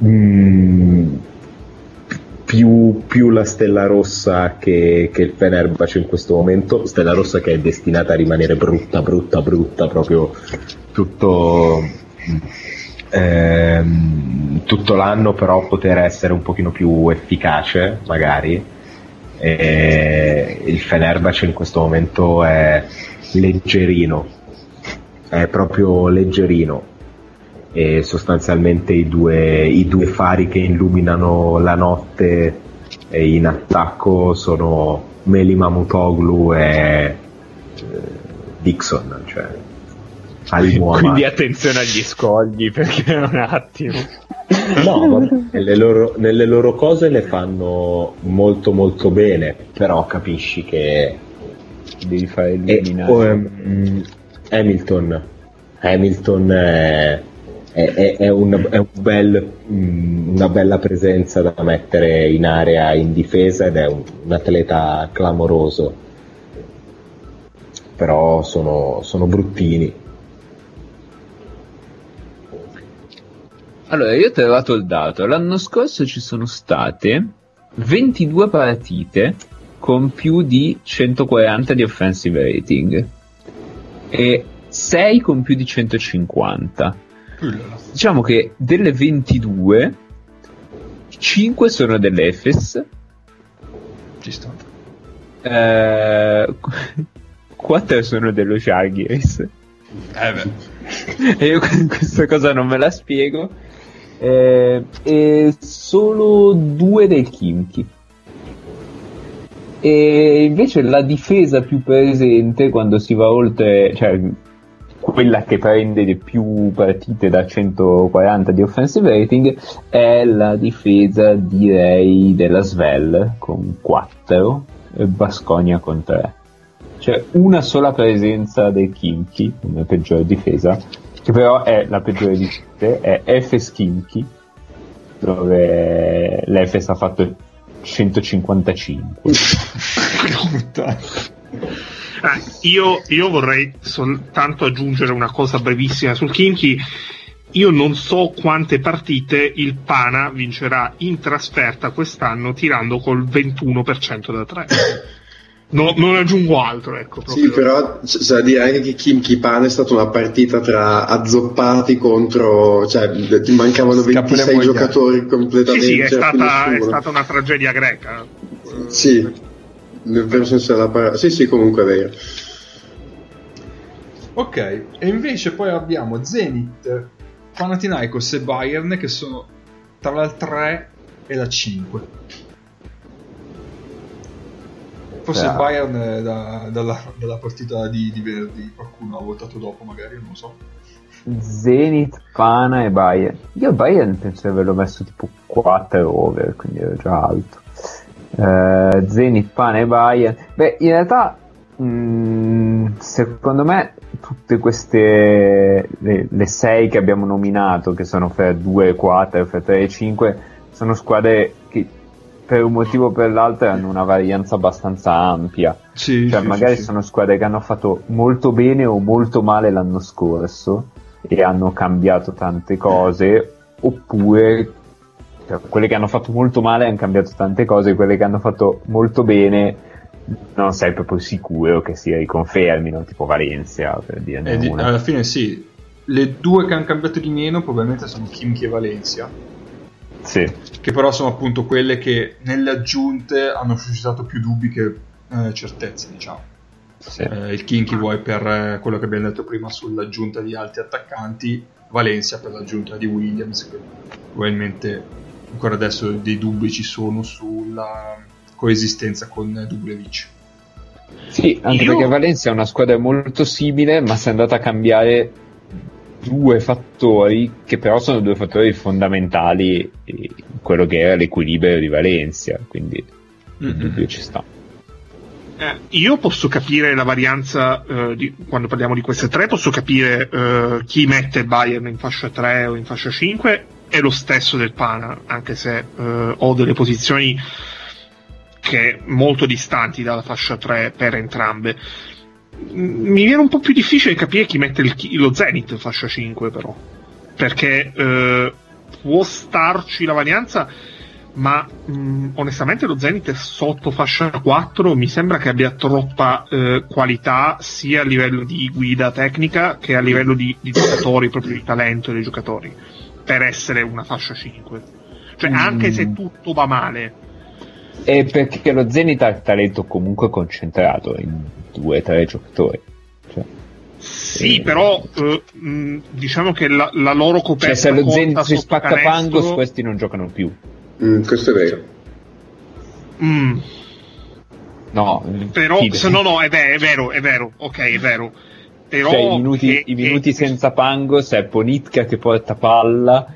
Mm, più, più la Stella Rossa che, che il Fenerbahce in questo momento, Stella Rossa che è destinata a rimanere brutta, brutta, brutta, proprio tutto, ehm, tutto l'anno, però poter essere un pochino più efficace, magari. E il Fenerbahce in questo momento è leggerino, è proprio leggerino e sostanzialmente i due, i due fari che illuminano la notte in attacco sono Meli Mamutoglu e eh, Dixon, cioè Quindi attenzione agli scogli perché [LAUGHS] un attimo. No, vabbè, nelle, loro, nelle loro cose le fanno molto molto bene, però capisci che Devi fare e, eliminare. oh, ehm, Hamilton Hamilton è, è- è- è un, è un bel, mm, una bella presenza da mettere in area in difesa ed è un, un atleta clamoroso però sono, sono bruttini Allora, io ho trovato il dato. L'anno scorso ci sono state 22 partite con più di 140 di offensive rating e 6 con più di 150. Diciamo che delle 22, 5 sono dell'Efes, Ci sta. eh, [LAUGHS] 4 sono dello Chargers. Eh beh. e io [LAUGHS] questa cosa non me la spiego. Eh, e solo due del Kimchi. E invece la difesa più presente quando si va oltre, cioè quella che prende di più partite da 140 di offensive rating è la difesa direi della Svel con 4 e Basconia con 3 cioè una sola presenza del Kimchi come peggiore difesa che però è la peggiore di tutte è Efes Kimchi dove l'Efes ha fatto 155 Puttana. [LAUGHS] Ah, io, io vorrei soltanto aggiungere una cosa brevissima sul Kimchi. Io non so quante partite il Pana vincerà in trasferta quest'anno tirando col 21% da 3. No- non aggiungo altro, ecco. Sì, però c'è da dire anche che Kim Kipan è stata una partita tra azzoppati contro, cioè mancavano Scapperemo 26 agli giocatori Sì, completamente. sì, è c'era più stata, è stata una tragedia greca. Sì, nel vero senso della parola. Sì, sì, comunque è vero. Ok, e invece poi abbiamo Zenit, Panathinaikos e Bayern che sono tra la 3 e la 5. Forse il Bayern da- dalla, dalla partita di, di venerdì, qualcuno ha votato dopo magari, non lo so. Zenith, Pana e Bayern. Io Bayern penso di averlo messo tipo 4 over, quindi ero già alto. Eh, Zenith, Pana e Bayern. Beh, in realtà, mh, secondo me, tutte queste, le, le 6 che abbiamo nominato, che sono fra 2 e 4, fra 3 e 5, sono squadre che per un motivo o per l'altro hanno una varianza abbastanza ampia. Sì, Cioè, sì, magari sì, sono squadre che hanno fatto molto bene o molto male l'anno scorso e hanno cambiato tante cose, oppure cioè, quelle che hanno fatto molto male hanno cambiato tante cose, quelle che hanno fatto molto bene non sei proprio sicuro che si riconfermino, tipo Valencia per dirne E di- alla fine sì, le due che hanno cambiato di meno probabilmente sono Kimchi e Valencia, Sì. che però sono appunto quelle che nelle aggiunte hanno suscitato più dubbi che eh, certezze, diciamo. sì. Eh, il Kinky vuoi per eh, quello che abbiamo detto prima sull'aggiunta di altri attaccanti, Valencia per l'aggiunta di Williams, che probabilmente ancora adesso dei dubbi ci sono sulla coesistenza con Dublevic. Sì, anche Io- perché Valencia è una squadra molto simile, ma si è andata a cambiare due fattori che però sono due fattori fondamentali in quello che era l'equilibrio di Valencia, quindi il Mhm. dubbio ci sta. Eh, io posso capire la varianza eh, di- quando parliamo di queste tre, posso capire eh, chi mette Bayern in fascia 3 o in fascia 5 è lo stesso del Pana, anche se eh, ho delle posizioni che molto distanti dalla fascia 3 per entrambe. Mm, Mi viene un po' più difficile capire chi mette il- lo Zenith fascia 5 però, perché eh, può starci la varianza ma mh, onestamente lo Zenith sotto fascia 4 mi sembra che abbia troppa eh, qualità sia a livello di guida tecnica che a livello di, di giocatori, proprio di talento dei giocatori per essere una fascia 5 cioè Mm. anche se tutto va male E perché lo Zenit ha il talento comunque concentrato in due o tre giocatori. Cioè, sì Eh. però eh, mh, diciamo che la, la loro coperta cioè, se lo corta Zenit si spacca Pangos, canestro- questi non giocano più. Mm, questo è vero. Mm, No, però se no no è vero, è vero è vero ok è vero però Cioè, i minuti, che- i minuti che- senza Pangos è Ponitka che porta palla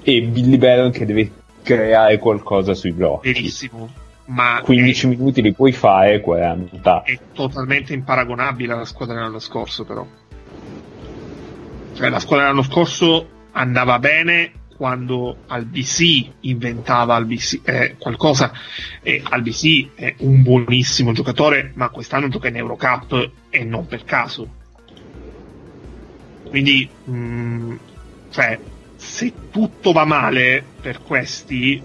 e Billy Baron che deve creare qualcosa sui blocchi. verissimo ma 15 è- minuti li puoi fare, 40. è totalmente imparagonabile alla squadra dell'anno scorso, però. Cioè, la squadra dell'anno scorso andava bene quando al BC inventava al BC, eh, qualcosa e al BC è un buonissimo giocatore, ma quest'anno gioca in Eurocup e non per caso. Quindi, mh, cioè, se tutto va male per questi,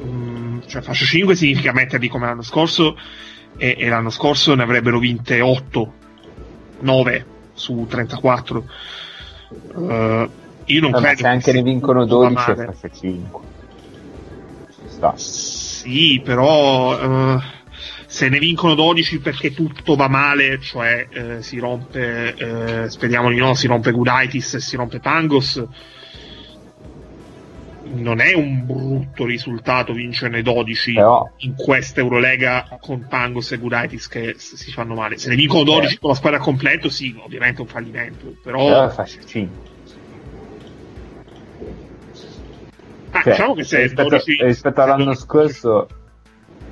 mh, cioè fascia 5 significa metterli come l'anno scorso e, e l'anno scorso ne avrebbero vinte 8, 9 su 34. Eh, io non ma credo se anche che ne vincono tutto va 12 è fascia 5. Ci sta. Sì, però eh, se ne vincono 12 perché tutto va male, cioè eh, si rompe, eh, speriamo di no, si rompe Gudaitis e si rompe Pangos, non è un brutto risultato vincerne 12 Però in questa Eurolega con Pangos e Gudaitis che si fanno male. Se ne vincono 12 con la squadra completa, sì, ovviamente è un fallimento, però però è fascia 5. ah, Cioè, diciamo che se rispetto, 12 rispetto all'anno 12 scorso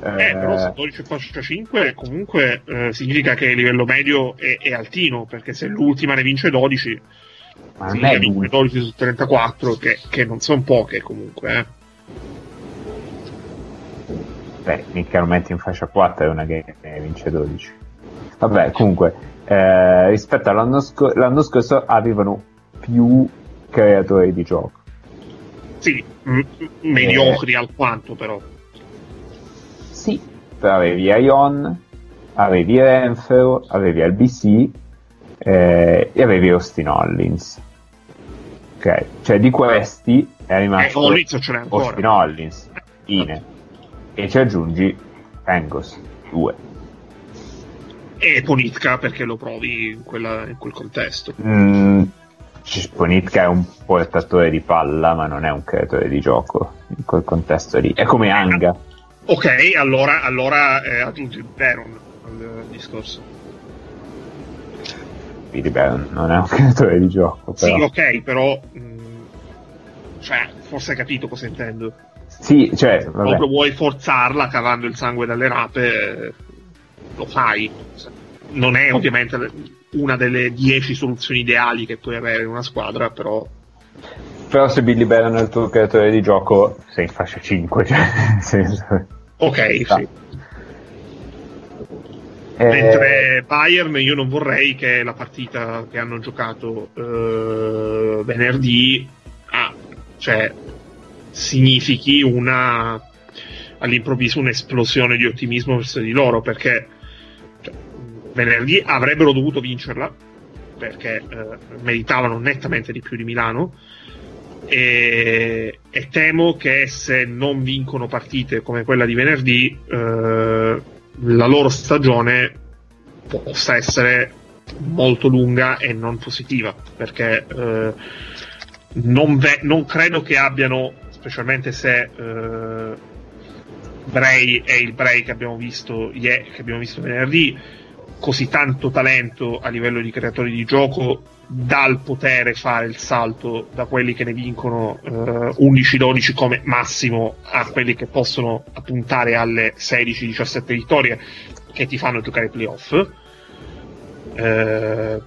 Eh, però se eh, 12 fascia 5 comunque eh, significa che il livello medio è, è altino, perché se l'ultima ne vince 12, ma non è l'ultimo. 12 su 34, che, che non sono poche comunque. eh. Beh, mica lo metti in fascia 4 è una che ne vince 12. Vabbè, comunque, eh, rispetto all'anno scorso, l'anno scorso avevano più creatori di gioco. Sì, m- mediocri alquanto però. Sì, avevi Ion, avevi Renfro, avevi LBC eh, e avevi Austin Hollins. Ok, cioè di questi è Eh, rimasto ancora. Austin Hollins, fine. E ci aggiungi Angos, 2. E Ponitka perché lo provi in, quella- in quel contesto. Mm, Ponitka è un portatore di palla, ma non è un creatore di gioco in quel contesto lì. È come Anga. Ok, allora, allora eh, aggiungi Baron al discorso. Billy Baron non è un [LAUGHS] creatore di gioco. Sì, Però. ok, però... mh, cioè, forse hai capito cosa intendo. Sì, cioè, vabbè. proprio vuoi forzarla cavando il sangue dalle rape, lo fai. Non è ovviamente una delle dieci soluzioni ideali che puoi avere in una squadra, però Però se Billy Baron è il tuo creatore di gioco, sei in fascia 5. Cioè, [LAUGHS] senso- ok, sì. Eh, Mentre Bayern io non vorrei che la partita che hanno giocato eh, venerdì ah, cioè, significhi una all'improvviso un'esplosione di ottimismo verso di loro perché cioè, venerdì avrebbero dovuto vincerla perché eh, meritavano nettamente di più di Milano e, e, temo che se non vincono partite come quella di venerdì eh, la loro stagione possa essere molto lunga e non positiva perché eh, non, ve- non, credo che abbiano specialmente se eh, Bray è il Bray che abbiamo visto, yeah, che abbiamo visto venerdì così tanto talento a livello di creatori di gioco dal potere fare il salto da quelli che ne vincono eh, 11-12 come massimo a quelli che possono puntare alle 16-17 vittorie che ti fanno giocare i playoff. Eh,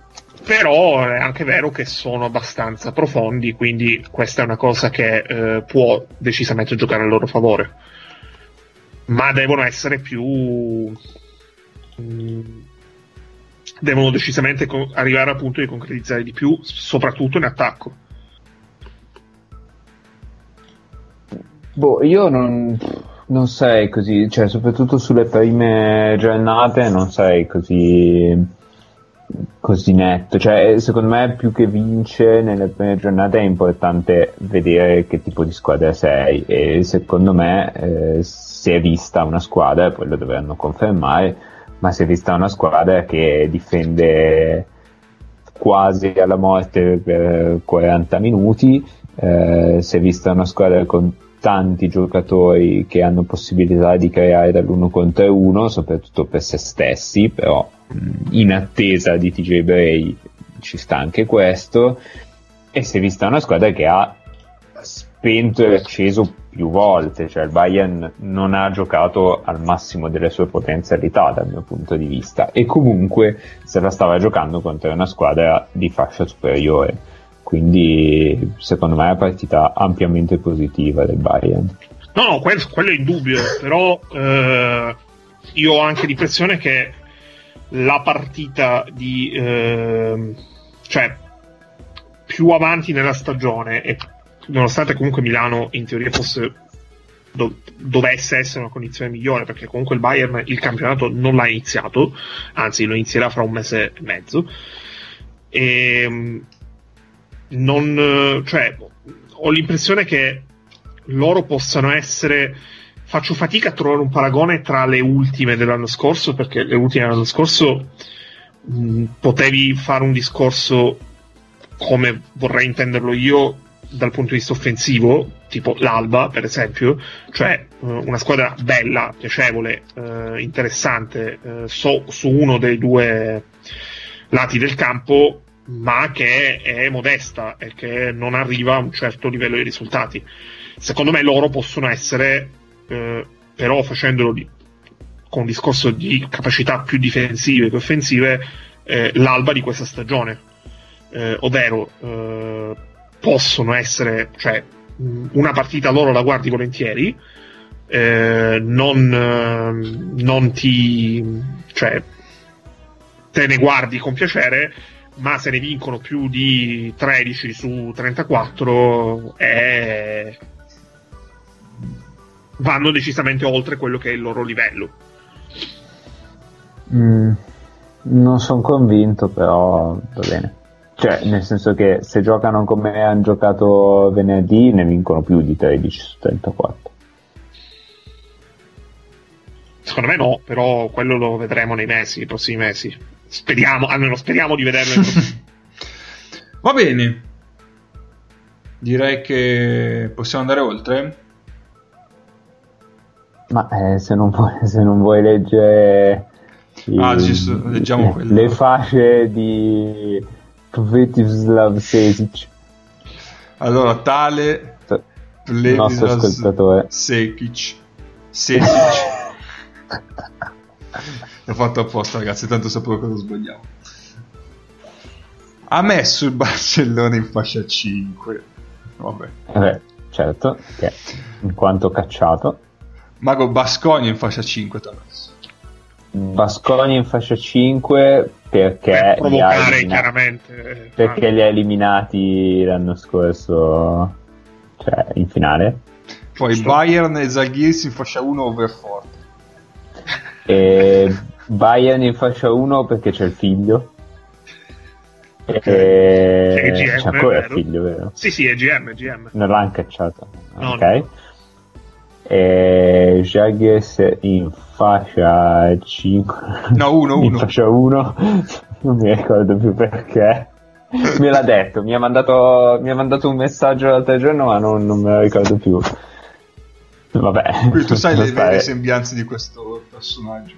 però è anche vero che sono abbastanza profondi, quindi questa è una cosa che eh, può decisamente giocare a loro favore. Ma devono essere più. Mh, mm, devono decisamente co- arrivare al punto di concretizzare di più, soprattutto in attacco. Boh, io non, non sei così, cioè soprattutto sulle prime giornate non sei così così netto. Cioè, secondo me, più che vince nelle prime giornate è importante vedere che tipo di squadra sei. E secondo me eh, si è vista una squadra, poi lo dovranno confermare, ma si è vista una squadra che difende quasi alla morte per 40 minuti, eh, si è vista una squadra con tanti giocatori che hanno possibilità di creare dall'uno contro uno, soprattutto per se stessi, però in attesa di TJ Bray ci sta anche questo, e si è vista una squadra che ha spento e acceso più volte, cioè il Bayern non ha giocato al massimo delle sue potenzialità dal mio punto di vista e comunque se la stava giocando contro una squadra di fascia superiore, quindi secondo me è una partita ampiamente positiva del Bayern. No, no, quello, quello è indubbio, [LAUGHS] però eh, io ho anche l'impressione che la partita di... Eh, cioè più avanti nella stagione e nonostante comunque Milano in teoria fosse do, dovesse essere una condizione migliore perché comunque il Bayern il campionato non l'ha iniziato anzi lo inizierà fra un mese e mezzo. E non cioè ho l'impressione che loro possano essere faccio fatica a trovare un paragone tra le ultime dell'anno scorso perché le ultime dell'anno scorso mh, potevi fare un discorso come vorrei intenderlo io dal punto di vista offensivo, tipo l'Alba per esempio, cioè uh, una squadra bella, piacevole, uh, interessante uh, so, su uno dei due lati del campo, ma che è modesta e che non arriva a un certo livello di risultati. Secondo me loro possono essere, però facendolo di, con un discorso di capacità più difensive che offensive, eh, l'Alba di questa stagione. ovvero possono essere, cioè una partita loro la guardi volentieri, eh, non, eh, non ti, cioè, te ne guardi con piacere, ma se ne vincono più di 13 su 34 è... vanno decisamente oltre quello che è il loro livello. Mm, non sono convinto, però va bene. Cioè, nel senso che se giocano come hanno giocato venerdì ne vincono più di 13 su 34. Secondo me no, però quello lo vedremo nei mesi, nei prossimi mesi. Speriamo, almeno speriamo di vederlo. [LAUGHS] Va bene. Direi che possiamo andare oltre. Ma eh, se, non vuoi, se non vuoi leggere ah, giusto, leggiamo le, le fasce di Svetislav Sesic. Allora, tale il nostro ascoltatore. Sekic Sesic l'ho fatto apposta ragazzi tanto sapevo cosa sbagliamo ha messo il Barcellona in fascia 5 vabbè. Eh, certo che in quanto cacciato. Mago Bascogna in fascia 5 ti ha messo. Bascogna in fascia 5 perché, per provocare li chiaramente perché li ha eliminati l'anno scorso cioè in finale Poi. Bayern e Zalgiris in fascia 1 overforte. E Bayern in fascia 1 perché c'è il figlio. E... C'è il GM, c'è ancora il figlio, vero? Sì, sì, è GM, è GM. Non l'hanno cacciato. No, ok. no. E Jaguars in fascia 5. No, 1, In 1. fascia 1. non mi ricordo più perché. Me l'ha detto, mi ha mandato, mi ha mandato un messaggio l'altro giorno, ma non, non me lo ricordo più. Vabbè. Quindi tu sai le vere sembianze di questo personaggio.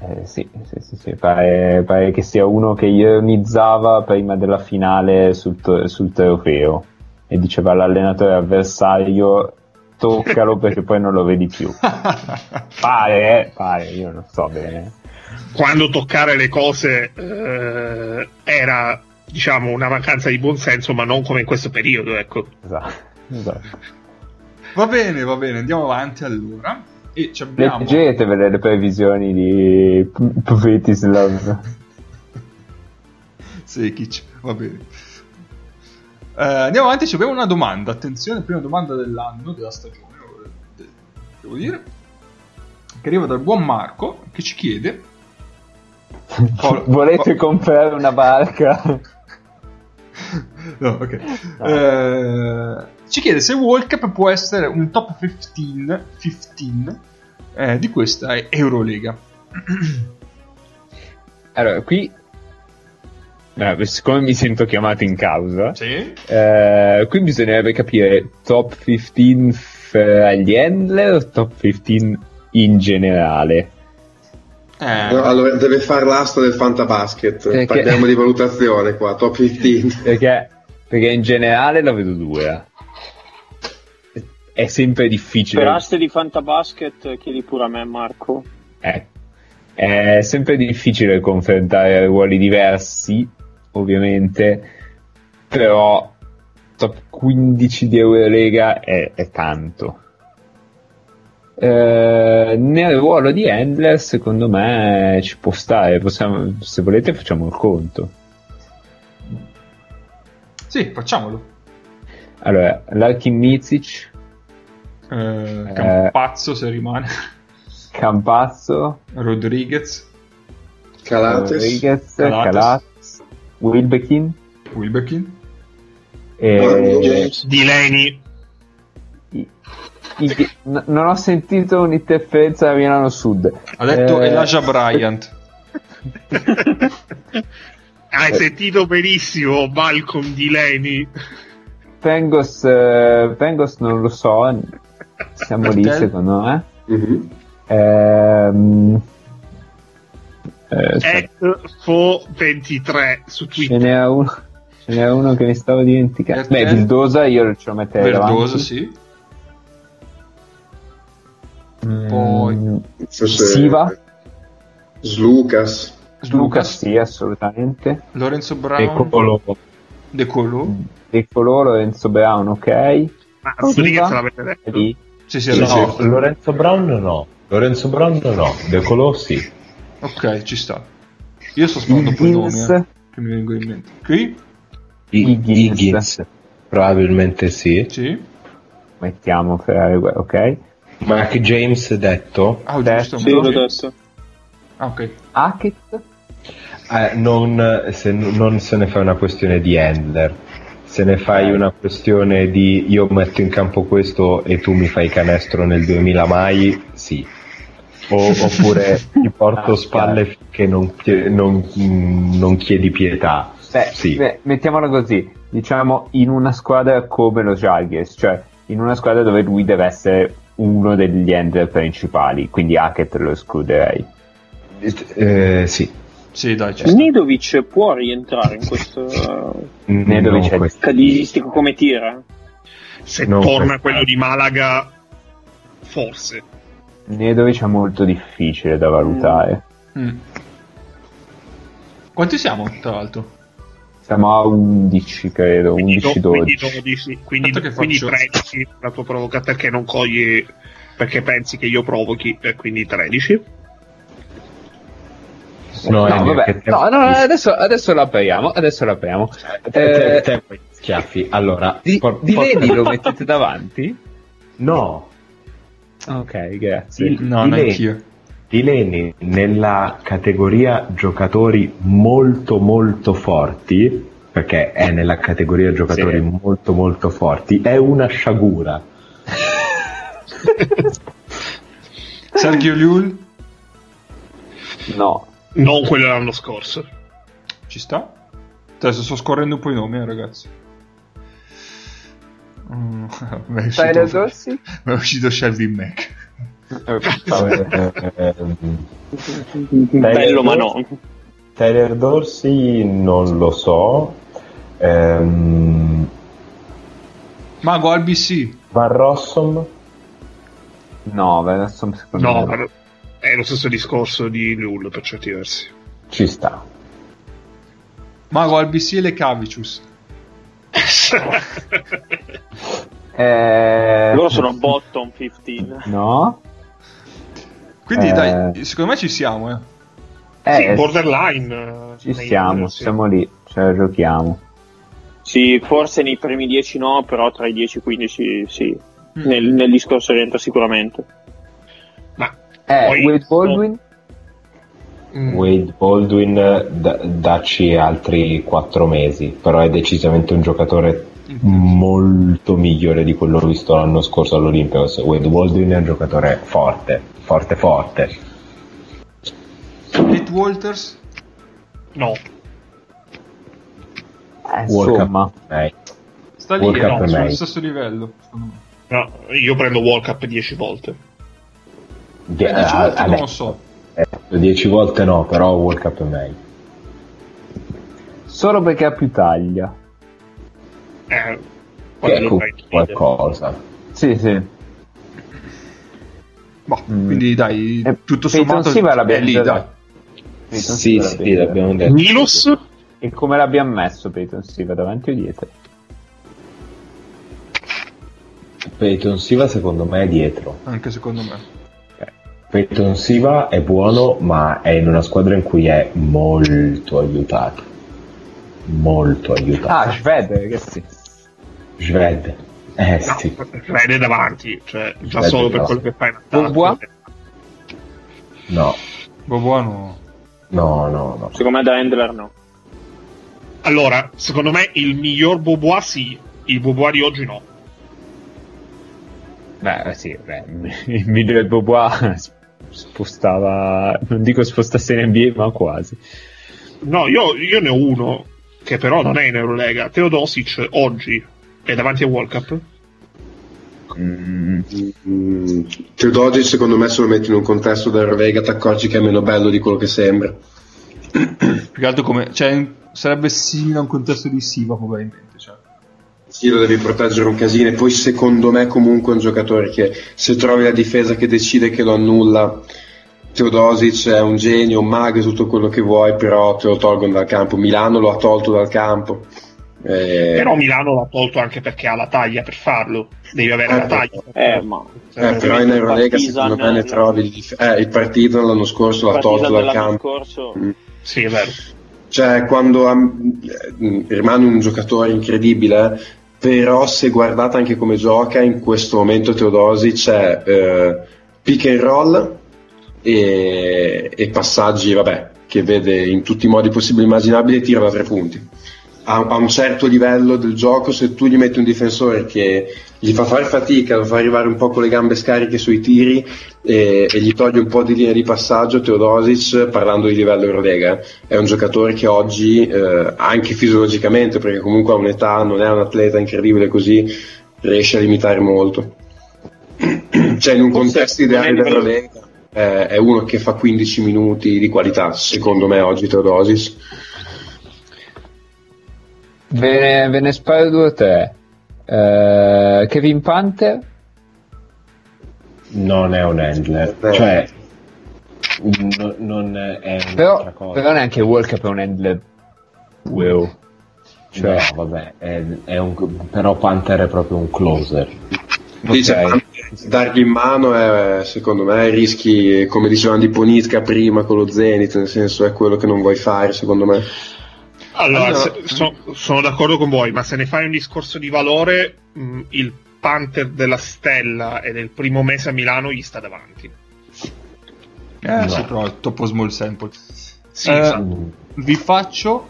Eh, sì, sì, sì, sì, Pare, pare che sia uno che ironizzava prima della finale sul, sul trofeo e diceva all'allenatore avversario toccalo perché poi non lo vedi più. Pare, eh, pare, io non so bene. Quando toccare le cose eh, era, diciamo, una mancanza di buonsenso, ma non come in questo periodo, ecco. Esatto, esatto. Va bene, va bene, andiamo avanti allora. E ci abbiamo... Leggetevele le previsioni di P- Pritislav. Sekic, va bene. Eh, andiamo avanti, ci abbiamo una domanda. Attenzione, prima domanda dell'anno, della stagione, de- devo dire. Che arriva dal buon Marco, che ci chiede... Paolo- [LAUGHS] Volete Pa- comprare una barca? [LAUGHS] No, ok. Eh, ci chiede se World Cup può essere un top 15, 15 eh, di questa Eurolega. Allora, qui... eh, siccome mi sento chiamato in causa, Sì. Eh, qui bisognerebbe capire top 15 fra gli handler o top 15 in generale. Eh, No, allora deve fare l'asta del fantabasket. Perché- Parliamo di valutazione qua, top 15. [LAUGHS] Perché, perché in generale la vedo dura. È sempre difficile. Per aste di Fantabasket chiedi pure a me, Marco. Eh, è sempre difficile confrontare ruoli diversi, ovviamente, però top 15 di Eurolega è, è tanto. Eh, nel ruolo di handler, secondo me ci può stare. Possiamo- se volete, facciamo il conto. sì, facciamolo. Allora, Larkin Mizic, Eh, Campazzo se rimane. Campazzo, Rodriguez, Calates. Rodriguez, Calates. Calates, Wilbekin Wilbekin. e Ah, James. Delaney, I- i- n- non ho sentito un'interferenza da Milano Sud. Ha detto Eh, Elijah Bryant. [LAUGHS] hai sentito benissimo Malcolm Delaney. Pengos, eh, Pengos non lo so, siamo lì secondo me. Mhm. Ehm, eh, aspetta, Fo23 su ce Twitter. n'era uno, ce n'era uno che mi stavo dimenticando. Beh? Vildosa io ce lo metterei Verdosa, sì. Mm, Poi- Siva, Slucas. Lucas sì, assolutamente. Lorenzo Brown. Eccolo. De Colo. De Coloro, Lorenzo Brown, ok. Ma Rodriguez Siva, l'avete detto? Sì, sì, no. sì. Lorenzo Brown no. Lorenzo Brown no. De Colò sì. Ok, ci sta. Io sto sparando poi i nomi eh, che mi vengono in mente. Qui? Higgins. Higgins. Probabilmente sì. Sì. mettiamo Ferrari, ok. Mark James detto. Ah, Detto. giusto. Sì, l'ho detto. Ah, ok. Hackett, Eh, non, se, non se ne fa una questione di handler. Se ne fai una questione di io metto in campo questo e tu mi fai canestro nel 2000 mai, sì. O- oppure [LAUGHS] ti porto Ah, spalle che non, non- mm, non chiedi pietà. Beh, sì. beh, mettiamola così, diciamo in una squadra come lo Jalgiris, cioè in una squadra dove lui deve essere uno degli handler principali, quindi Hackett lo escluderei. Eh, sì. Sì, dai. Nidovic può rientrare in questo eh, Nedovic questo. casistico come tira? Se Non torna questa. quello di Malaga, forse. Nedovic è molto difficile da valutare. Mm. Quanti siamo, tra l'altro? Siamo a 11, credo, Quindi, 11-12. do- quindi 12, quindi, quindi faccio- 13 la tua provoca perché non cogli perché pensi che io provochi e quindi 13 No, No, Elio, vabbè, te- no, no, adesso, adesso l'apriamo, adesso l'apriamo. te, te, Eh, te vuoi schiaffi. Allora, di, por- di por- [LAUGHS] lo mettete davanti? No, Ok, grazie. Di- No, di neanch'io. Dileni nella categoria giocatori molto molto forti, perché è nella categoria giocatori Sì. molto molto forti, è una sciagura. [LAUGHS] Sergio Llull No. Non quello dell'anno scorso. ci sta? Adesso sto scorrendo un po' i nomi, eh, ragazzi. Mm, mi [LAUGHS] è uscito- mi è uscito Shelby Mac. Eh, [LAUGHS] Bello, ma no. Tyler Dorsey non lo so. Ehm, Mago RBC. Van Rossum? No, adesso secondo No, me. ma è lo stesso discorso di Lul per certi versi. Ci sta. Mago RBC e le Cavicius. Eh... Loro sono bottom 15. No? Quindi Eh. dai, secondo me ci siamo, eh. Eh, sì, borderline. eh, ci siamo, sì. siamo lì, ce la giochiamo. Sì, forse nei primi 10 no, però tra i 10 e i 15 sì. Mm. Nel, nel discorso rientra sicuramente. Ma Eh, poi- Wade Baldwin? Mm. Wade Baldwin, da- dacci altri 4 mesi, però è decisamente un giocatore molto migliore di quello visto l'anno scorso all'Olympios. Wade Baldwin è un giocatore forte, forte, forte. Pete Walters. No, Eh, World insomma. Cup May. Sta lì, World eh, Cup sullo stesso livello, secondo me. no, io prendo World Cup 10 volte. Die- Eh, dieci ah, volte non adesso, lo so. Eh, 10 volte no, però World Cup May. Solo perché ha più taglia. Eh, Che è lo fai qualcosa. Sì, sì. Boh, Mm. Quindi dai, Eh, tutto Peyton sommato Siva è l'abbiamo lì, dai. Peyton Sì, Siva sì, l'abbiamo detto. Milos? E come l'abbiamo messo Peyton Siva? Davanti o dietro? Peyton Siva secondo me è dietro. Anche secondo me. Peyton Siva è buono, ma è in una squadra in cui è molto aiutato. Molto Ah, aiutato. Sved, che sì. Sved. Eh No, sì. vede davanti, cioè già Vede solo per quello che fai in attacco. Bobois? No, Bobuano. no, no, no. Secondo me da Handler no. Allora, secondo me il miglior Bobois sì, il Bobois di oggi no. Beh, sì, beh, [LAUGHS] il migliore Bobois spostava, non dico spostasse in NBA, ma quasi. No, io, io ne ho uno che però non è in Eurolega. Teodosic oggi è davanti a World Cup. Mm, Mm, Teodosic secondo me se lo metti in un contesto della Lega ti accorgi che è meno bello di quello che sembra. Più che altro come... Cioè, sarebbe simile a un contesto di Siva, probabilmente. Cioè. Sì, lo devi proteggere un casino e poi secondo me comunque è un giocatore che se trovi la difesa che decide che lo annulla Teodosic è un genio, un mago, tutto quello che vuoi, però te lo tolgono dal campo. Milano lo ha tolto dal campo. Eh, Però Milano l'ha tolto anche perché ha la taglia per farlo. Devi avere la Eh, taglia. Eh, ma eh, però in Eurolega secondo me ne trovi di dif- eh, il Partizan l'anno scorso l'ha tolto dal campo. scorso Mm. Sì, è vero. Cioè, quando am- eh, rimane un giocatore incredibile, eh, però se guardate anche come gioca, in questo momento Teodosic è eh, pick and roll e, e passaggi, vabbè, che vede in tutti i modi possibili e immaginabili e tira da tre punti. A, un certo livello del gioco, se tu gli metti un difensore che gli fa fare fatica, lo fa arrivare un po' con le gambe scariche sui tiri e, e gli toglie un po' di linea di passaggio, Teodosic, parlando di livello Eurolega, è un giocatore che oggi, eh, anche fisiologicamente, perché comunque ha un'età, non è un atleta incredibile così, riesce a limitare molto. [CLEARS THROAT] cioè in un Forse contesto ideale dell'Eurolega eh, è uno che fa 15 minuti di qualità, secondo me oggi Teodosic. Ve ne, ve ne sparo due o tre. Eh, Kevin Panther? Non è un handler. Eh. Cioè, n- non è Però, cosa. però neanche World Cup è un handler. Wow. Cioè, No, vabbè, è, è un, però Panther è proprio un closer. Dice, ok. dargli in mano è, secondo me rischi come dicevano di Ponitka prima con lo Zenit nel senso è quello che non vuoi fare secondo me Allora, Allora- se- so- sono d'accordo con voi, ma se ne fai un discorso di valore, mh, il Panther della Stella e del primo mese a Milano gli sta davanti. Eh, sì, però è troppo small sample. Sì, Eh, esatto. Vi faccio,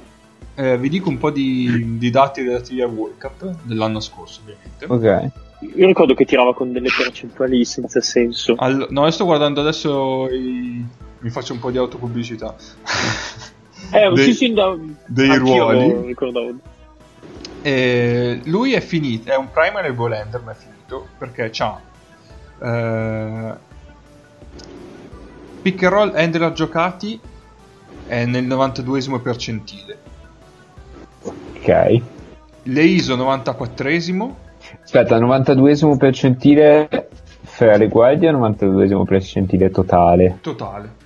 eh, vi dico un po' di, di dati relativi al World Cup dell'anno scorso, ovviamente. Ok. Io ricordo che tirava con delle percentuali senza senso. All- no, io sto guardando adesso i... mi faccio un po' di autopubblicità. [LAUGHS] Eh, Dei- sì, sì, da... dei ruoli. E lui è finito, è un primary ball ender, ma è finito perché c'ha eh, pick and roll handler giocati è nel 92esimo percentile, Ok. le ISO 94esimo, Aspetta, 92esimo percentile fra le guardie o 92esimo percentile totale? totale.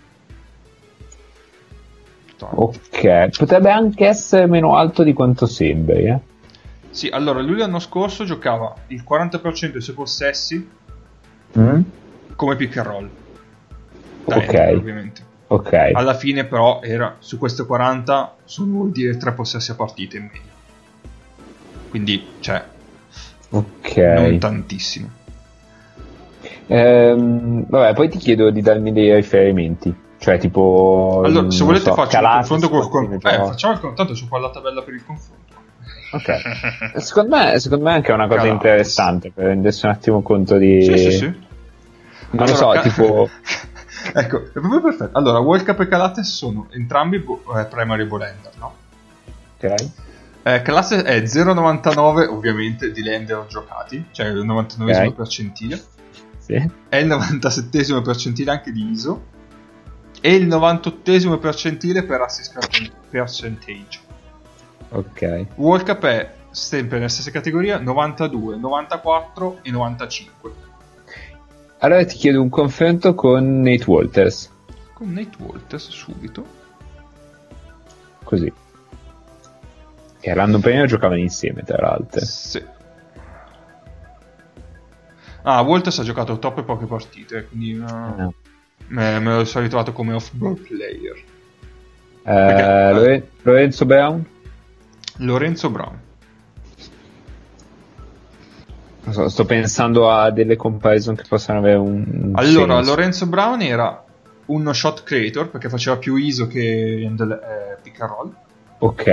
Totale. Ok, potrebbe anche essere meno alto di quanto sembri, eh? Sì, allora lui l'anno scorso giocava il 40% dei suoi possessi Mm? come pick and roll. Da Ok. handler, ovviamente. Ok, Alla fine però era su queste 40 sono vuol dire 3 possessi a partita in media. Quindi, cioè, ok. non tantissimo. Ehm, vabbè, poi ti chiedo di darmi dei riferimenti. Cioè, tipo. Allora, se volete so, faccio un Calates, confronto col con... Eh, facciamo il confronto su quella tabella per il confronto. Ok. [LAUGHS] Secondo me, secondo me è anche una cosa Calates. interessante per rendersi un attimo conto di. Sì, sì, sì. Non lo so, Ca- tipo. [LAUGHS] ecco, è proprio perfetto. Allora, World Cup e Calates sono entrambi bo- eh, primary ball ender, no? Ok. Eh, Calates è 0,99 ovviamente di lender giocati, cioè il 99 Ok. percentile. Sì. è il 97 percentile anche di ISO e il 98 percentile per assist per- percentage. Ok. World Cup è sempre nella stessa categoria 92, 94 e 95. Allora ti chiedo un confronto con Nate Walters. Con Nate Walters subito. Così. Che l'anno prima giocavano insieme, tra l'altro. Sì. Ah, Walters ha giocato troppe poche partite, quindi uh, Ah. Me, lo sono ritrovato come off-ball player. Eh, Perché- Lore- Lorenzo Brown? Lorenzo Brown. So, sto pensando a delle comparison che possano avere un. un Allora, senso. Lorenzo Brown era uno shot creator perché faceva più ISO che handle- eh, pick and roll Ok.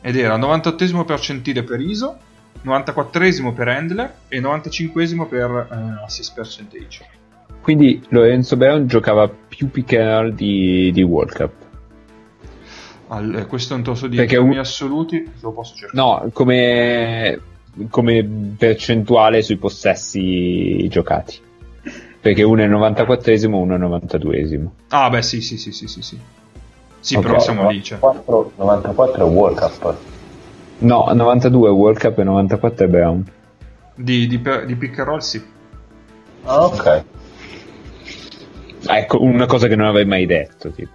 ed era 98 percentile per ISO, 94 per handler e 95 per eh, assist percentage. Quindi Lorenzo Brown giocava più pick and roll di, di World Cup. Al- eh, questo non te lo so dire Perché un- assoluti, lo posso cercare. No, come, come percentuale sui possessi giocati. Perché uno è il 94esimo, uno è il 92esimo. Ah, beh, sì, sì, sì, sì, sì. Sì, sì Ok, però siamo lì, cioè. 94, 94 è World Cup. No, 92 è World Cup e 94 è Brown. Di, di, per- di pick and roll, sì. Ah, ok. Ecco, una cosa che non avrei mai detto, tipo.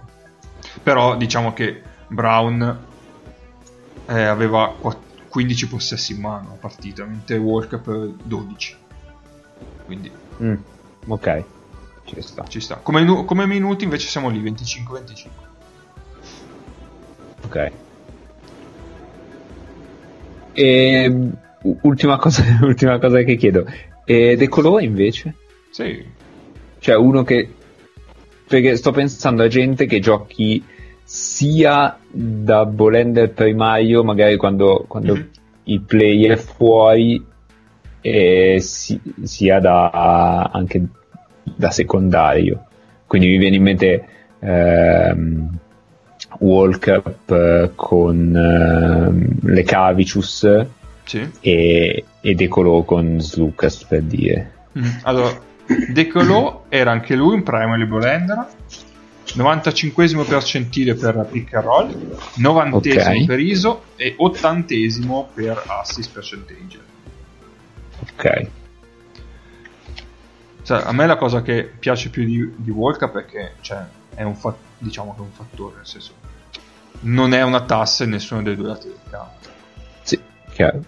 Però diciamo che Brown eh, aveva qua- 15 possessi in mano a partita, mentre World Cup eh, 12. Quindi Mm, ok, ci sta. ci sta. Come, come minuti invece siamo lì, 25-25. Ok. E u- ultima cosa, [LAUGHS] ultima cosa che chiedo. E De Colò invece? Sì. Cioè uno che... Perché sto pensando a gente che giochi sia da bolender primario, magari quando, quando Mhm. il play è fuori, e si- sia da, anche da secondario. Quindi mi viene in mente ehm, World Cup eh, con ehm, le Cavicius Sì. e, e De Colò con Slucas per dire. Mhm. Allora, De Colò era anche lui un primary ball 95 percentile per pick and roll, 90 Ok. per ISO e 80 per assist percentage. Ok. Cioè, a me la cosa che piace più di, di è che cioè, è un fa- diciamo che è un fattore, nel senso non è una tassa in nessuno dei due lati del campo. Sì, chiaro.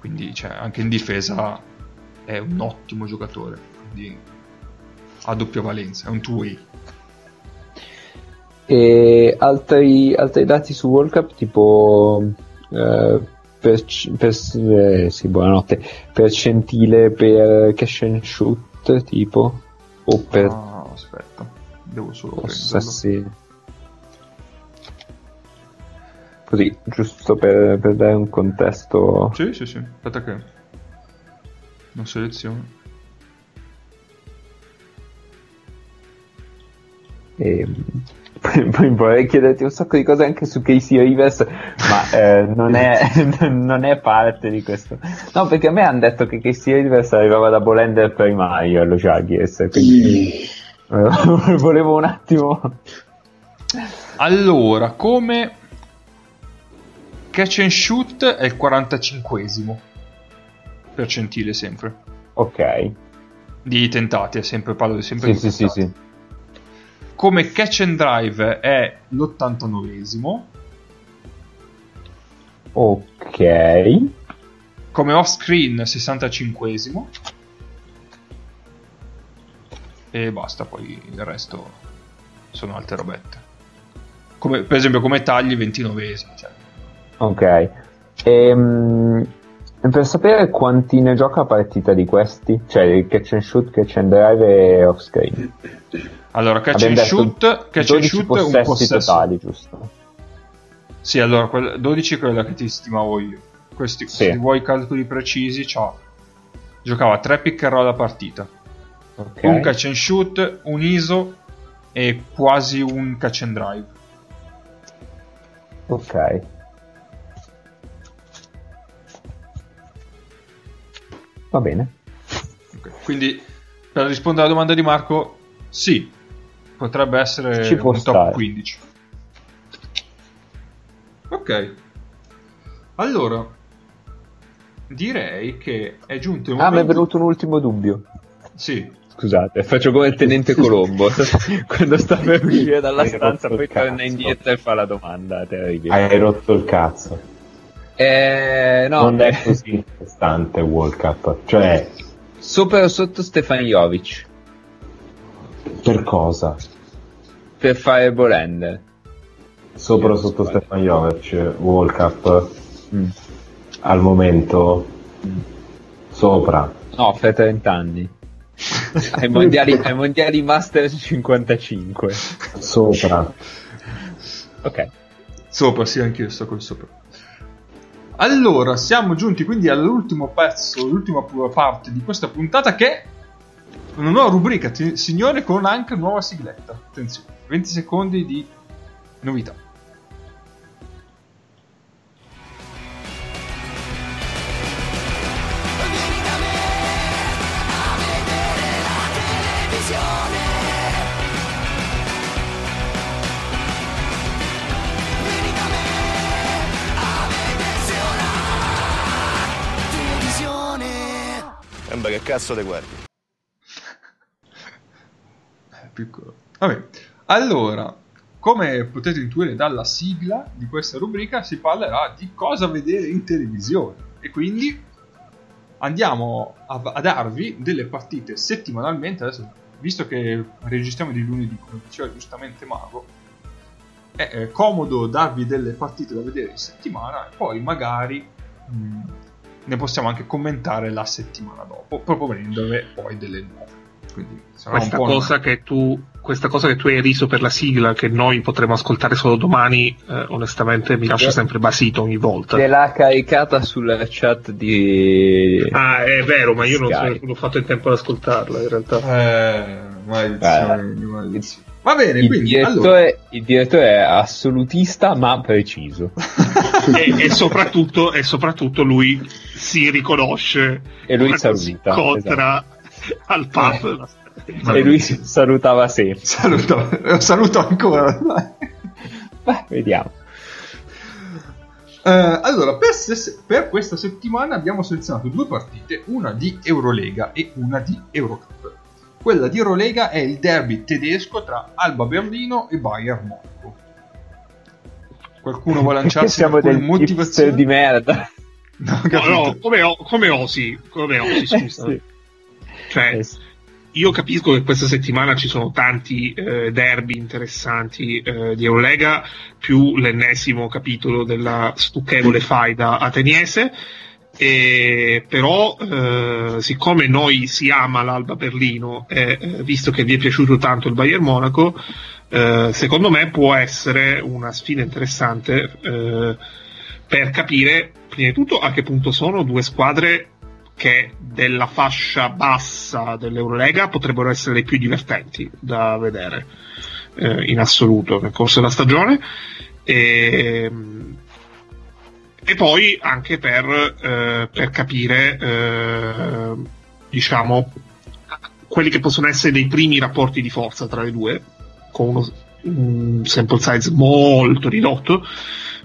Quindi cioè, anche in difesa è un ottimo giocatore, quindi ha doppia valenza, è un two-way. E altri, altri dati su World Cup, tipo eh, per, per eh, sì, buonanotte, percentile per cash and shoot tipo o per Ah, aspetta, devo solo Possa prenderlo. sì. Così, giusto per, per dare un contesto. Sì, sì, sì. Aspetta che non seleziono. E... Poi [LAUGHS] poi vorrei chiederti un sacco di cose anche su Casey Rivers, ma eh, non, è, [LAUGHS] non è parte di questo. No, perché a me hanno detto che Casey Rivers arrivava da Bolender primario allo Jaguars, quindi eh, [LAUGHS] volevo un attimo... Allora, come catch and shoot è il 45esimo percentile sempre Ok, di tentati, è sempre parlo sempre sì di sì sì tentati. sì. Come catch and drive è l'89esimo, Ok, come off screen 65esimo e basta, poi il resto sono altre robette. Come, per esempio come tagli 29esimo, cioè. ok. Ehm, per sapere quanti ne gioca a partita di questi, cioè il catch and shoot, catch and drive e off screen. Allora, catch Abbiamo and shoot, catch and 12 shoot è un possessi possesso. totali, giusto? Sì, allora, quel- 12 è quella che ti stimavo io. Questi, Sì. se vuoi calcoli precisi, c'ha- giocava 3 pick and roll a partita. Ok. Un catch and shoot, un ISO e quasi un catch and drive. Ok. Va bene. Ok, Quindi, per rispondere alla domanda di Marco, sì, potrebbe essere Ci può un top stare. 15. Ok. Allora, direi che è giunto il Ah, mi è momento... venuto un ultimo dubbio. Sì, Scusate, faccio come il tenente [LAUGHS] Colombo. [LAUGHS] Quando sta per uscire dalla Hai stanza, poi torna indietro e fa la domanda. Terribile. Hai rotto il cazzo. Eh, no, non è così interessante World Cup. Cioè, Sopra o sotto Stefan Jovic per cosa? per fare Bolender. Sopra o sotto Stefan Jovic, World Cup Mm. al momento sopra. No, per 30 anni. ai, mondiali, ai mondiali Master 55. Sopra. Ok. Sopra, sì, anch'io sto col sopra. Allora, siamo giunti quindi all'ultimo pezzo, l'ultima parte di questa puntata che una nuova rubrica, signore, con anche nuova sigletta. Attenzione, 20 secondi di novità. Sembra che cazzo te guardi. Piccolo. Vabbè, allora, come potete intuire dalla sigla di questa rubrica, si parlerà di cosa vedere in televisione. E quindi andiamo a, a darvi delle partite settimanalmente. Adesso, visto che registriamo di lunedì, come diceva giustamente Mago, è comodo darvi delle partite da vedere in settimana e poi magari mh, ne possiamo anche commentare la settimana dopo, proponendole poi delle nuove. Quindi Questa cosa, che tu, questa cosa che tu hai riso per la sigla, che noi potremo ascoltare solo domani, eh, onestamente mi lascia sempre basito ogni volta. Te l'ha caricata sulla chat di... Ah, è vero, ma io non, so, ho fatto in tempo ad ascoltarla, in realtà. Eh, maledizione, maledizione. Va bene, Il quindi direttore, allora, il direttore è assolutista ma preciso. e, e soprattutto, e soprattutto lui si riconosce E lui saluta, si incontra [LAUGHS] al pub. E lui salutava sempre. saluto, eh, saluto ancora. [LAUGHS] Beh, vediamo. Eh, allora, per, se- per questa settimana abbiamo selezionato due partite, una di Eurolega e una di Eurocup. Quella di Eurolega è il derby tedesco tra Alba Berlino e Bayern Monaco. Qualcuno vuole [LAUGHS] lanciarsi siamo con del hipster motivazioni? di merda. No, No, no, come, o- come osi, come osi, scusa. Sì. Cioè, Eh io capisco che questa settimana ci sono tanti eh, derby interessanti eh, di Eurolega, più l'ennesimo capitolo della stucchevole faida ateniese. E, però eh, siccome noi si ama l'Alba Berlino e eh, visto che vi è piaciuto tanto il Bayern Monaco eh, secondo me può essere una sfida interessante eh, per capire prima di tutto a che punto sono due squadre che della fascia bassa dell'Eurolega potrebbero essere le più divertenti da vedere eh, in assoluto nel corso della stagione. E, e poi anche per, eh, per capire eh, diciamo quelli che possono essere dei primi rapporti di forza tra le due con uno, un sample size molto ridotto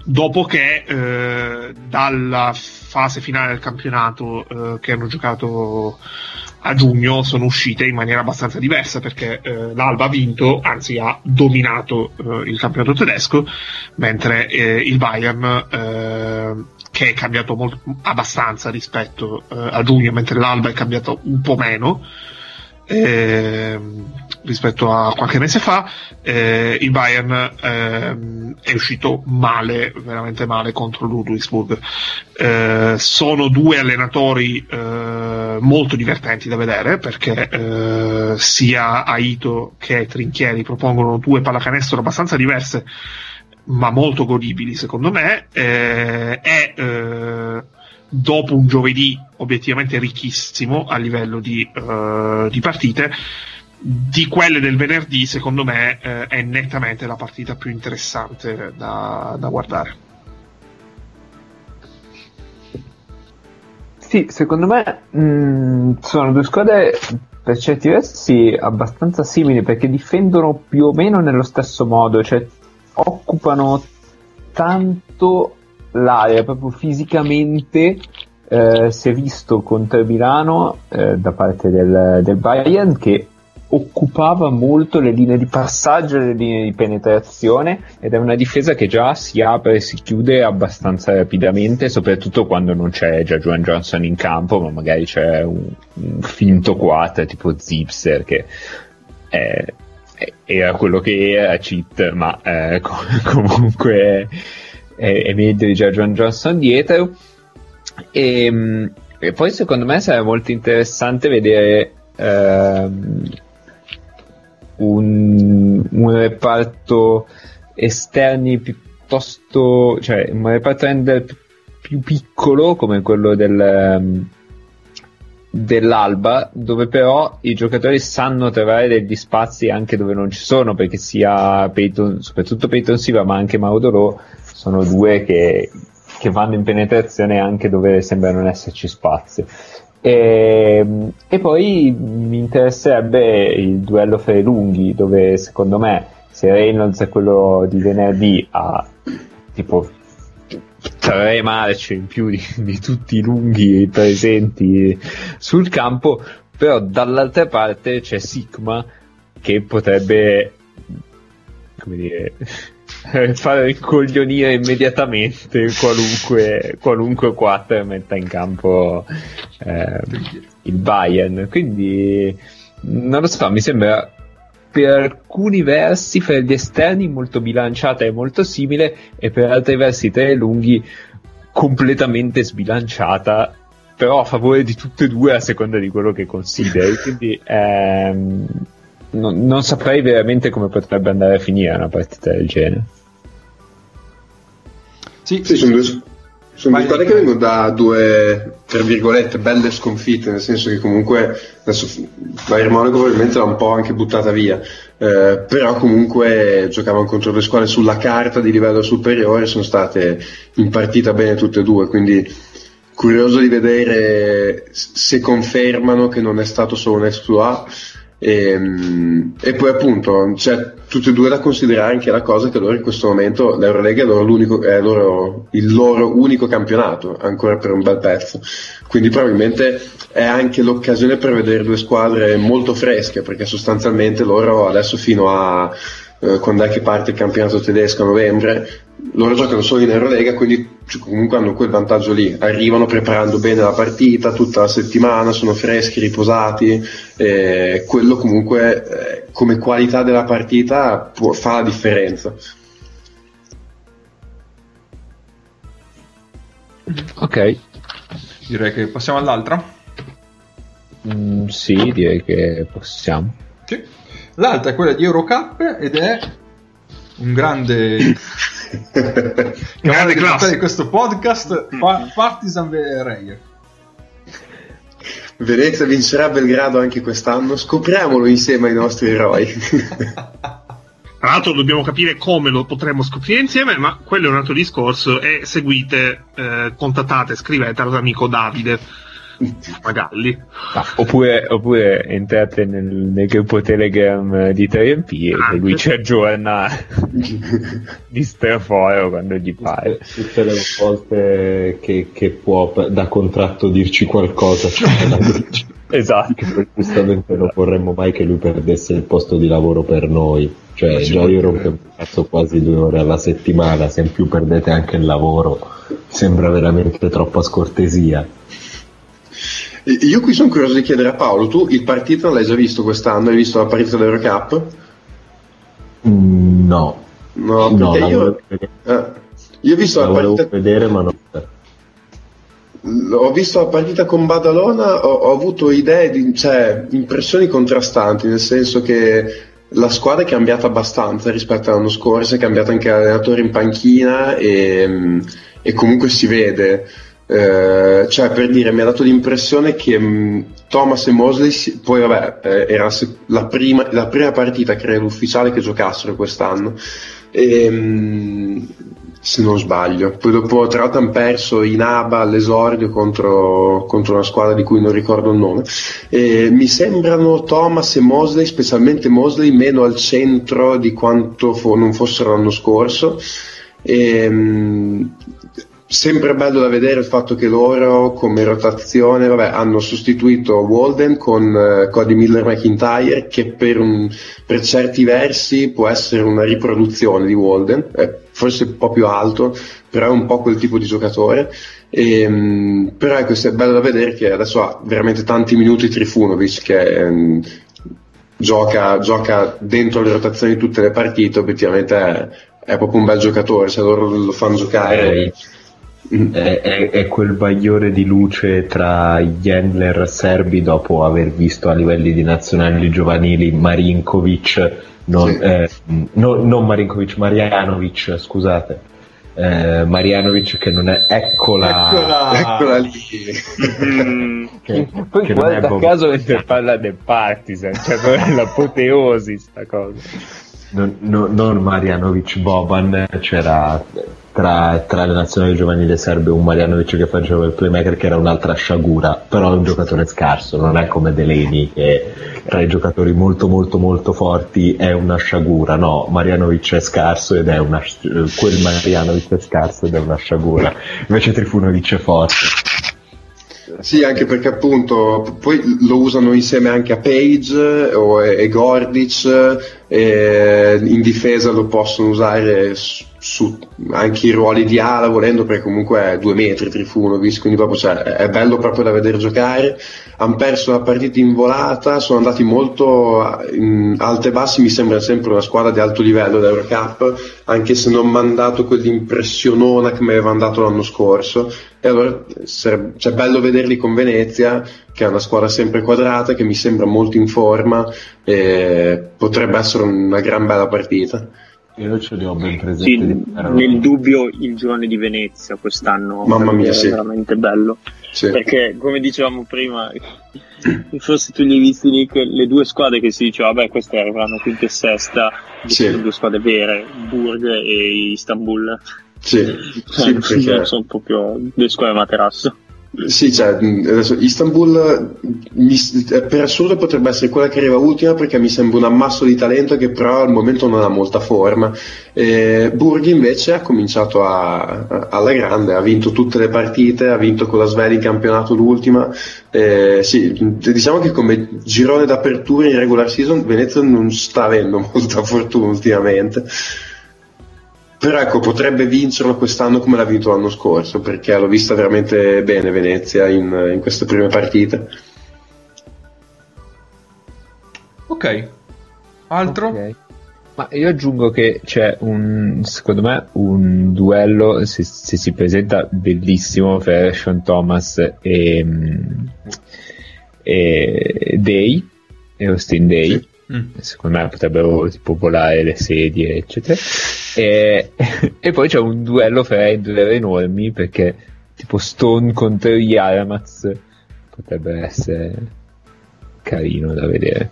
dopo che eh, dalla fase finale del campionato eh, che hanno giocato a giugno sono uscite in maniera abbastanza diversa perché eh, l'Alba ha vinto, anzi ha dominato eh, il campionato tedesco, mentre eh, il Bayern eh, che è cambiato molto, abbastanza rispetto a giugno, mentre l'Alba è cambiato un po' meno. Eh, rispetto a qualche mese fa, eh, il Bayern eh, è uscito male, veramente male contro Ludwigsburg. Eh, sono due allenatori eh, molto divertenti da vedere perché eh, sia Aito che Trinchieri propongono due pallacanestro abbastanza diverse ma molto godibili secondo me eh, dopo un giovedì obiettivamente ricchissimo a livello di, di partite di quelle del venerdì, secondo me, eh, è nettamente la partita più interessante da, da guardare. Sì, secondo me mh, mm, sono due squadre per certi versi abbastanza simili perché difendono più o meno nello stesso modo, cioè occupano tanto l'area proprio fisicamente. Eh, si è visto contro Milano eh, da parte del, del Bayern che occupava molto le linee di passaggio e le linee di penetrazione ed è una difesa che già si apre e si chiude abbastanza rapidamente, soprattutto quando non c'è già Joan Johnson in campo, ma magari c'è un, un finto 4 tipo Zipser che è, era quello che era cheat, ma eh, [LAUGHS] comunque è, è, meglio di Joan Johnson dietro. E, ehm, e, poi secondo me sarà molto interessante vedere ehm, un, un reparto esterni piuttosto, cioè un reparto render più piccolo come quello del, um, dell'Alba, dove però i giocatori sanno trovare degli spazi anche dove non ci sono, perché sia Peyton, soprattutto Peyton Siva, ma anche Maudolo sono due che, che vanno in penetrazione anche dove sembra non esserci spazio. E, ehm, e, poi mi interesserebbe il duello fra i lunghi, dove secondo me se Reynolds è quello di venerdì ha tipo tre marce in più di, [LAUGHS] di tutti i lunghi presenti sul campo, però dall'altra parte c'è Sigma che potrebbe come dire [LAUGHS] fare incoglionire immediatamente qualunque, qualunque 4 metta in campo eh, il Bayern. Quindi non lo so, mi sembra per alcuni versi fra gli esterni molto bilanciata e molto simile e per altri versi tra i lunghi completamente sbilanciata però a favore di tutte e due a seconda di quello che consideri [LAUGHS] quindi ehm, non, non saprei veramente come potrebbe andare a finire una partita del genere. Sì, sì sono due, sono due squadre che vengono da due, tra virgolette, belle sconfitte, nel senso che comunque adesso Bayern Monaco probabilmente l'ha un po' anche buttata via, eh, però comunque giocavano contro due squadre sulla carta di livello superiore, sono state in partita bene tutte e due, quindi curioso di vedere se confermano che non è stato solo un exploit e, ehm, e, poi appunto c'è tutte e due da considerare anche la cosa che loro in questo momento l'Eurolega è, loro è loro, il loro unico campionato ancora per un bel pezzo. Quindi probabilmente è anche l'occasione per vedere due squadre molto fresche perché sostanzialmente loro adesso fino a eh, quando è che parte il campionato tedesco a novembre, loro giocano solo in Eurolega, quindi cioè, comunque hanno quel vantaggio lì, arrivano preparando bene la partita tutta la settimana, sono freschi, riposati, e quello comunque eh, come qualità della partita può, fa la differenza. Ok, Direi che passiamo all'altra. Mm, sì, direi che possiamo. Sì. L'altra è quella di Eurocup ed è un grande Grande classe. di questo podcast Pa- Partizan Reyer. Venezia vincerà Belgrado anche quest'anno, scopriamolo insieme ai nostri eroi. [LAUGHS] Tra l'altro dobbiamo capire come lo potremmo scoprire insieme, ma quello è un altro discorso e seguite, eh, contattate, scrivete all'amico Davide Magalli. Ah, oppure, oppure entrate nel, nel gruppo Telegram di 3MP e Anche. lui ci aggiorna [LAUGHS] di straforo quando gli pare. Tutte le volte che, che può da contratto dirci qualcosa, dirci. [LAUGHS] Esatto. Giustamente non vorremmo mai che lui perdesse il posto di lavoro per noi. Cioè, già io il cazzo quasi due ore alla settimana, se in più perdete anche il lavoro, sembra veramente troppa scortesia. Io qui sono curioso di chiedere a Paolo, tu il partito l'hai già visto quest'anno? Hai visto la partita dell'Eurocup? Mm, No, No, no, io, eh, io ho visto la la partita vedere, ma non. Ho visto la partita con Badalona, ho, ho avuto idee, di, cioè impressioni contrastanti, nel senso che la squadra è cambiata abbastanza rispetto all'anno scorso, è cambiato anche l'allenatore in panchina e, mm, e comunque si vede. Eh, cioè, per dire, mi ha dato l'impressione che mh, Thomas e Mosley, poi vabbè, eh, era la prima, la prima partita, credo, ufficiale che giocassero quest'anno. E, mh, se non sbaglio. Poi dopo tra l'altro hanno perso in ABA all'esordio contro, contro una squadra di cui non ricordo il nome. E mi sembrano Thomas e Mosley, specialmente Mosley, meno al centro di quanto fo- non fossero l'anno scorso. E, mh, sempre bello da vedere il fatto che loro come rotazione vabbè, hanno sostituito Walden con eh, Cody Miller McIntyre che per, un- per certi versi può essere una riproduzione di Walden è forse un po' più alto però è un po' quel tipo di giocatore e, mh, però ecco è bello da vedere che adesso ha veramente tanti minuti Trifunovic che ehm, gioca, gioca dentro le rotazioni di tutte le partite obiettivamente è, è proprio un bel giocatore se loro lo fanno giocare Mm. È, è- è quel bagliore di luce tra gli handler serbi dopo aver visto a livelli di nazionali giovanili Marinkovic, non, Sì. eh, no- non Marinkovic, Marianovic, scusate. Eh, Marianovic che non è eccola, Eccola lì. Mm, che, Poi che non è guarda Bob- caso mentre parla del Partizan, cioè l'apoteosi sta cosa. non, no- non Marianovic Boban, c'era tra, tra le nazionali giovanili serbe un Marianovic che faceva il playmaker che era un'altra sciagura, però è un giocatore scarso, non è come Delaney che tra i giocatori molto molto molto forti è una sciagura, no, Marianovic è scarso ed è una quel Marianovic è scarso ed è una sciagura, invece Trifunovic è forte. Sì, anche perché appunto poi lo usano insieme anche a Page eh, o, e Gordic, e in difesa lo possono usare su, anche i ruoli di ala volendo perché comunque è due metri Trifunovic, quindi proprio cioè, è bello proprio da vedere giocare. Hanno perso la partita in volata, sono andati molto in alto e bassi, mi sembra sempre una squadra di alto livello dell'Eurocup, anche se non mi hanno dato quell'impressionona che mi aveva dato l'anno scorso. E allora sarebbe, cioè, bello vederli con Venezia, che è una squadra sempre quadrata, che mi sembra molto in forma e potrebbe essere una gran bella partita. Io ce li ho ben presenti. sì, nel dubbio il girone di Venezia quest'anno Mamma mia, è sì. veramente bello. Sì. Perché come dicevamo prima, [LAUGHS] forse tu li hai visti Nick, le due squadre che si diceva, vabbè, queste arriveranno quinta e sesta, Sì. due squadre vere, Burg e Istanbul. Sì, [LAUGHS] sì, Cioè, perché sono proprio due squadre materasso. Sì, cioè, adesso Istanbul mi- per assurdo potrebbe essere quella che arriva ultima perché mi sembra un ammasso di talento che però al momento non ha molta forma. Eh, Burghi invece ha cominciato a- a- alla grande, ha vinto tutte le partite, ha vinto con la Svel in campionato l'ultima. Eh, sì, diciamo che come girone d'apertura in regular season Venezia non sta avendo molta fortuna ultimamente. Però ecco, potrebbe vincerlo quest'anno come l'ha vinto l'anno scorso, perché l'ho vista veramente bene Venezia in, in queste prime partite. Ok. Altro? Ok. Ma io aggiungo che c'è un, secondo me, un duello, se, se si presenta bellissimo per Sean Thomas e, mm, e Day, e Austin Day. Mm. Secondo me potrebbero tipo volare le sedie, eccetera. E, [LAUGHS] e poi c'è un duello fra handler enormi perché tipo Stone contro Yaramaz potrebbe essere carino da vedere.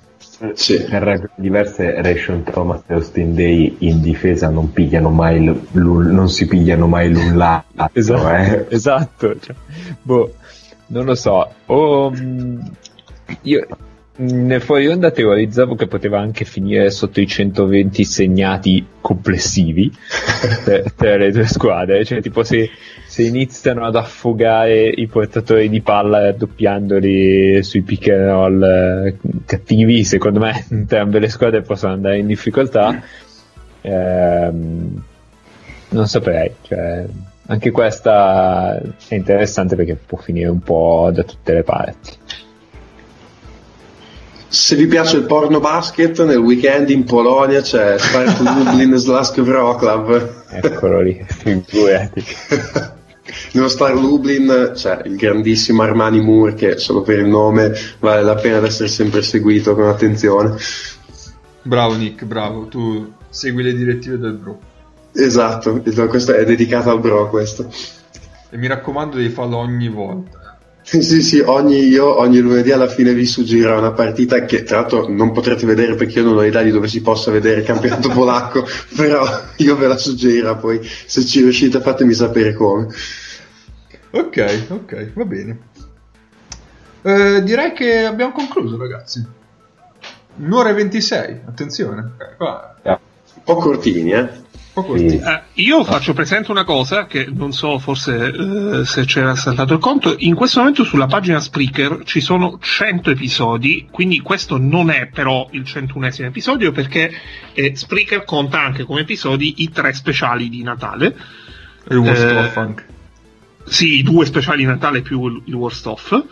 Sì. Per regole diverse, Ration Thomas e Austin Day in difesa non pigliano mai l- l'un- non si pigliano mai l'un l'altro, [LAUGHS] Esatto, eh. esatto. cioè, boh, non lo so. O, mh, io nel fuori onda teorizzavo che poteva anche finire sotto i 120 segnati complessivi [LAUGHS] per, le due squadre. Cioè, tipo se, se iniziano ad affogare i portatori di palla raddoppiandoli sui pick and roll eh, cattivi, secondo me [LAUGHS] entrambe le squadre possono andare in difficoltà. Ehm, non saprei, cioè, anche questa è interessante perché può finire un po' da tutte le parti. Se vi piace il porno basket, nel weekend in Polonia c'è Spark Lublin [LAUGHS] Slask Wroclaw. Eccolo lì, [LAUGHS] figurati. [LAUGHS] Nello Star Lublin c'è il grandissimo Armani Moore che solo per il nome vale la pena di essere sempre seguito con attenzione. Bravo Nick, bravo. Tu segui le direttive del bro. Esatto, questo è dedicato al bro questo. E mi raccomando devi farlo ogni volta. Sì, sì, ogni, io ogni lunedì alla fine vi suggerirò una partita che tra l'altro non potrete vedere perché io non ho idea di dove si possa vedere il campionato [LAUGHS] polacco, però io ve la suggerirò poi, se ci riuscite fatemi sapere come. Ok, ok, va bene. Eh, direi che abbiamo concluso, ragazzi. Un'ora e 26, attenzione. Eh, qua, Un po' cortini, eh? Sì. Eh, io faccio presente una cosa che non so forse eh, se c'era saltato il conto. In questo momento sulla pagina Spreaker ci sono 100 episodi, quindi questo non è però il 101esimo episodio perché eh, Spreaker conta anche come episodi i tre speciali di Natale. E il worst eh, of anche. Sì, i due speciali di Natale più il, il worst of.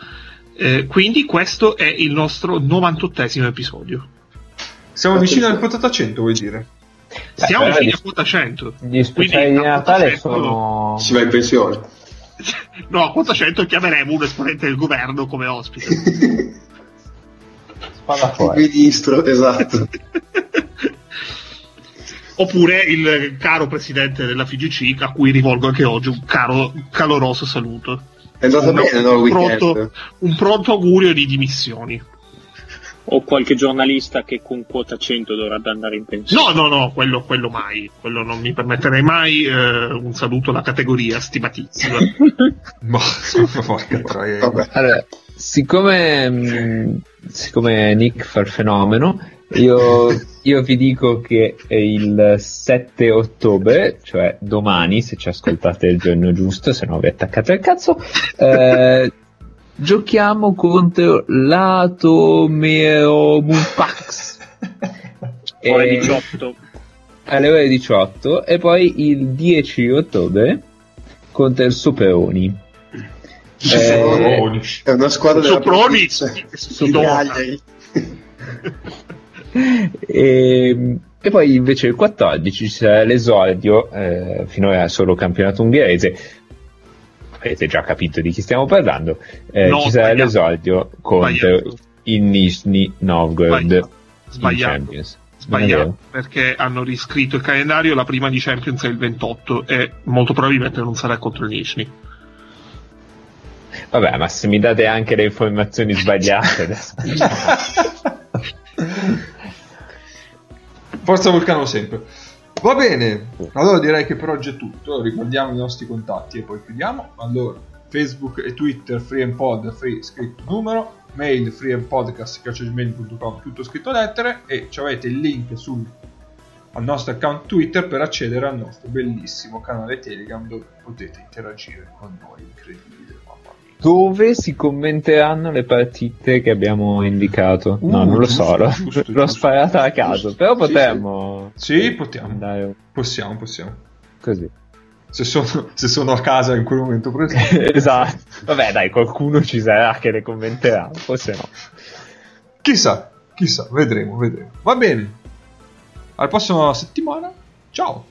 Eh, quindi questo è il nostro 98esimo episodio. Siamo vicini al quotata 100, vuoi dire? Siamo però fino a quota 100. Gli speciali Quindi, di Natale 100 sono... Si va in pensione. [LAUGHS] No, a quota 100 chiameremo un esponente del governo come ospite. [LAUGHS] Il fuori. ministro, esatto. [LAUGHS] Oppure il caro presidente della FIGC, a cui rivolgo anche oggi un caro, caloroso saluto. È andato Un- bene, no, il un, pronto, un pronto augurio di dimissioni. O qualche giornalista che con quota 100 dovrebbe andare in pensione. No, no, no, quello, quello mai. Quello non mi permetterei mai. eh, un saluto alla categoria, stimatissima. [LAUGHS] Ma [LAUGHS] porca troia. Allora, siccome, mh, siccome Nick fa il fenomeno, io, io vi dico che è il 7 ottobre, cioè domani, se ci ascoltate il giorno giusto, se no vi attaccate al cazzo, eh, giochiamo contro l'Atomeo Mupax. [LAUGHS] Ore E- 18. alle ore 18 e poi il 10 ottobre contro il Superoni. Eh, È una squadra della Soproni. Cagliari. [LAUGHS] e, e poi invece il 14 ci sarà l'esordio, eh, finora solo campionato ungherese. Avete già capito di chi stiamo parlando. Eh, No, ci sarà l'esordio contro il Nizhny Novgorod Sbagliato. in. Champions. Sbagliato perché hanno riscritto il calendario. La prima di Champions è il 28 e molto probabilmente non sarà contro il Nishni. Vabbè, ma se mi date anche le informazioni [LAUGHS] sbagliate adesso. Forza Vulcano sempre. Va bene, allora direi che per oggi è tutto. Ricordiamo i nostri contatti e poi chiudiamo. Allora, Facebook e Twitter freeandpod, free scritto numero, mail freeandpodcast.gmail.com tutto scritto lettere e ci avete il link sul al nostro account Twitter per accedere al nostro bellissimo canale Telegram dove potete interagire con noi. Incredibile. Dove si commenteranno le partite che abbiamo indicato? no, Uh, non lo giusto, so, l'ho, giusto, l'ho giusto. [LAUGHS] sparata a caso, però Sì, potremmo Sì, potiamo. andare Possiamo, possiamo. così. Se sono, se sono a casa in quel momento presente. [LAUGHS] esatto. Vabbè, dai, qualcuno ci sarà che le commenterà, forse no. Chissà, chissà, vedremo, vedremo. Va bene. Alla prossima settimana. Ciao.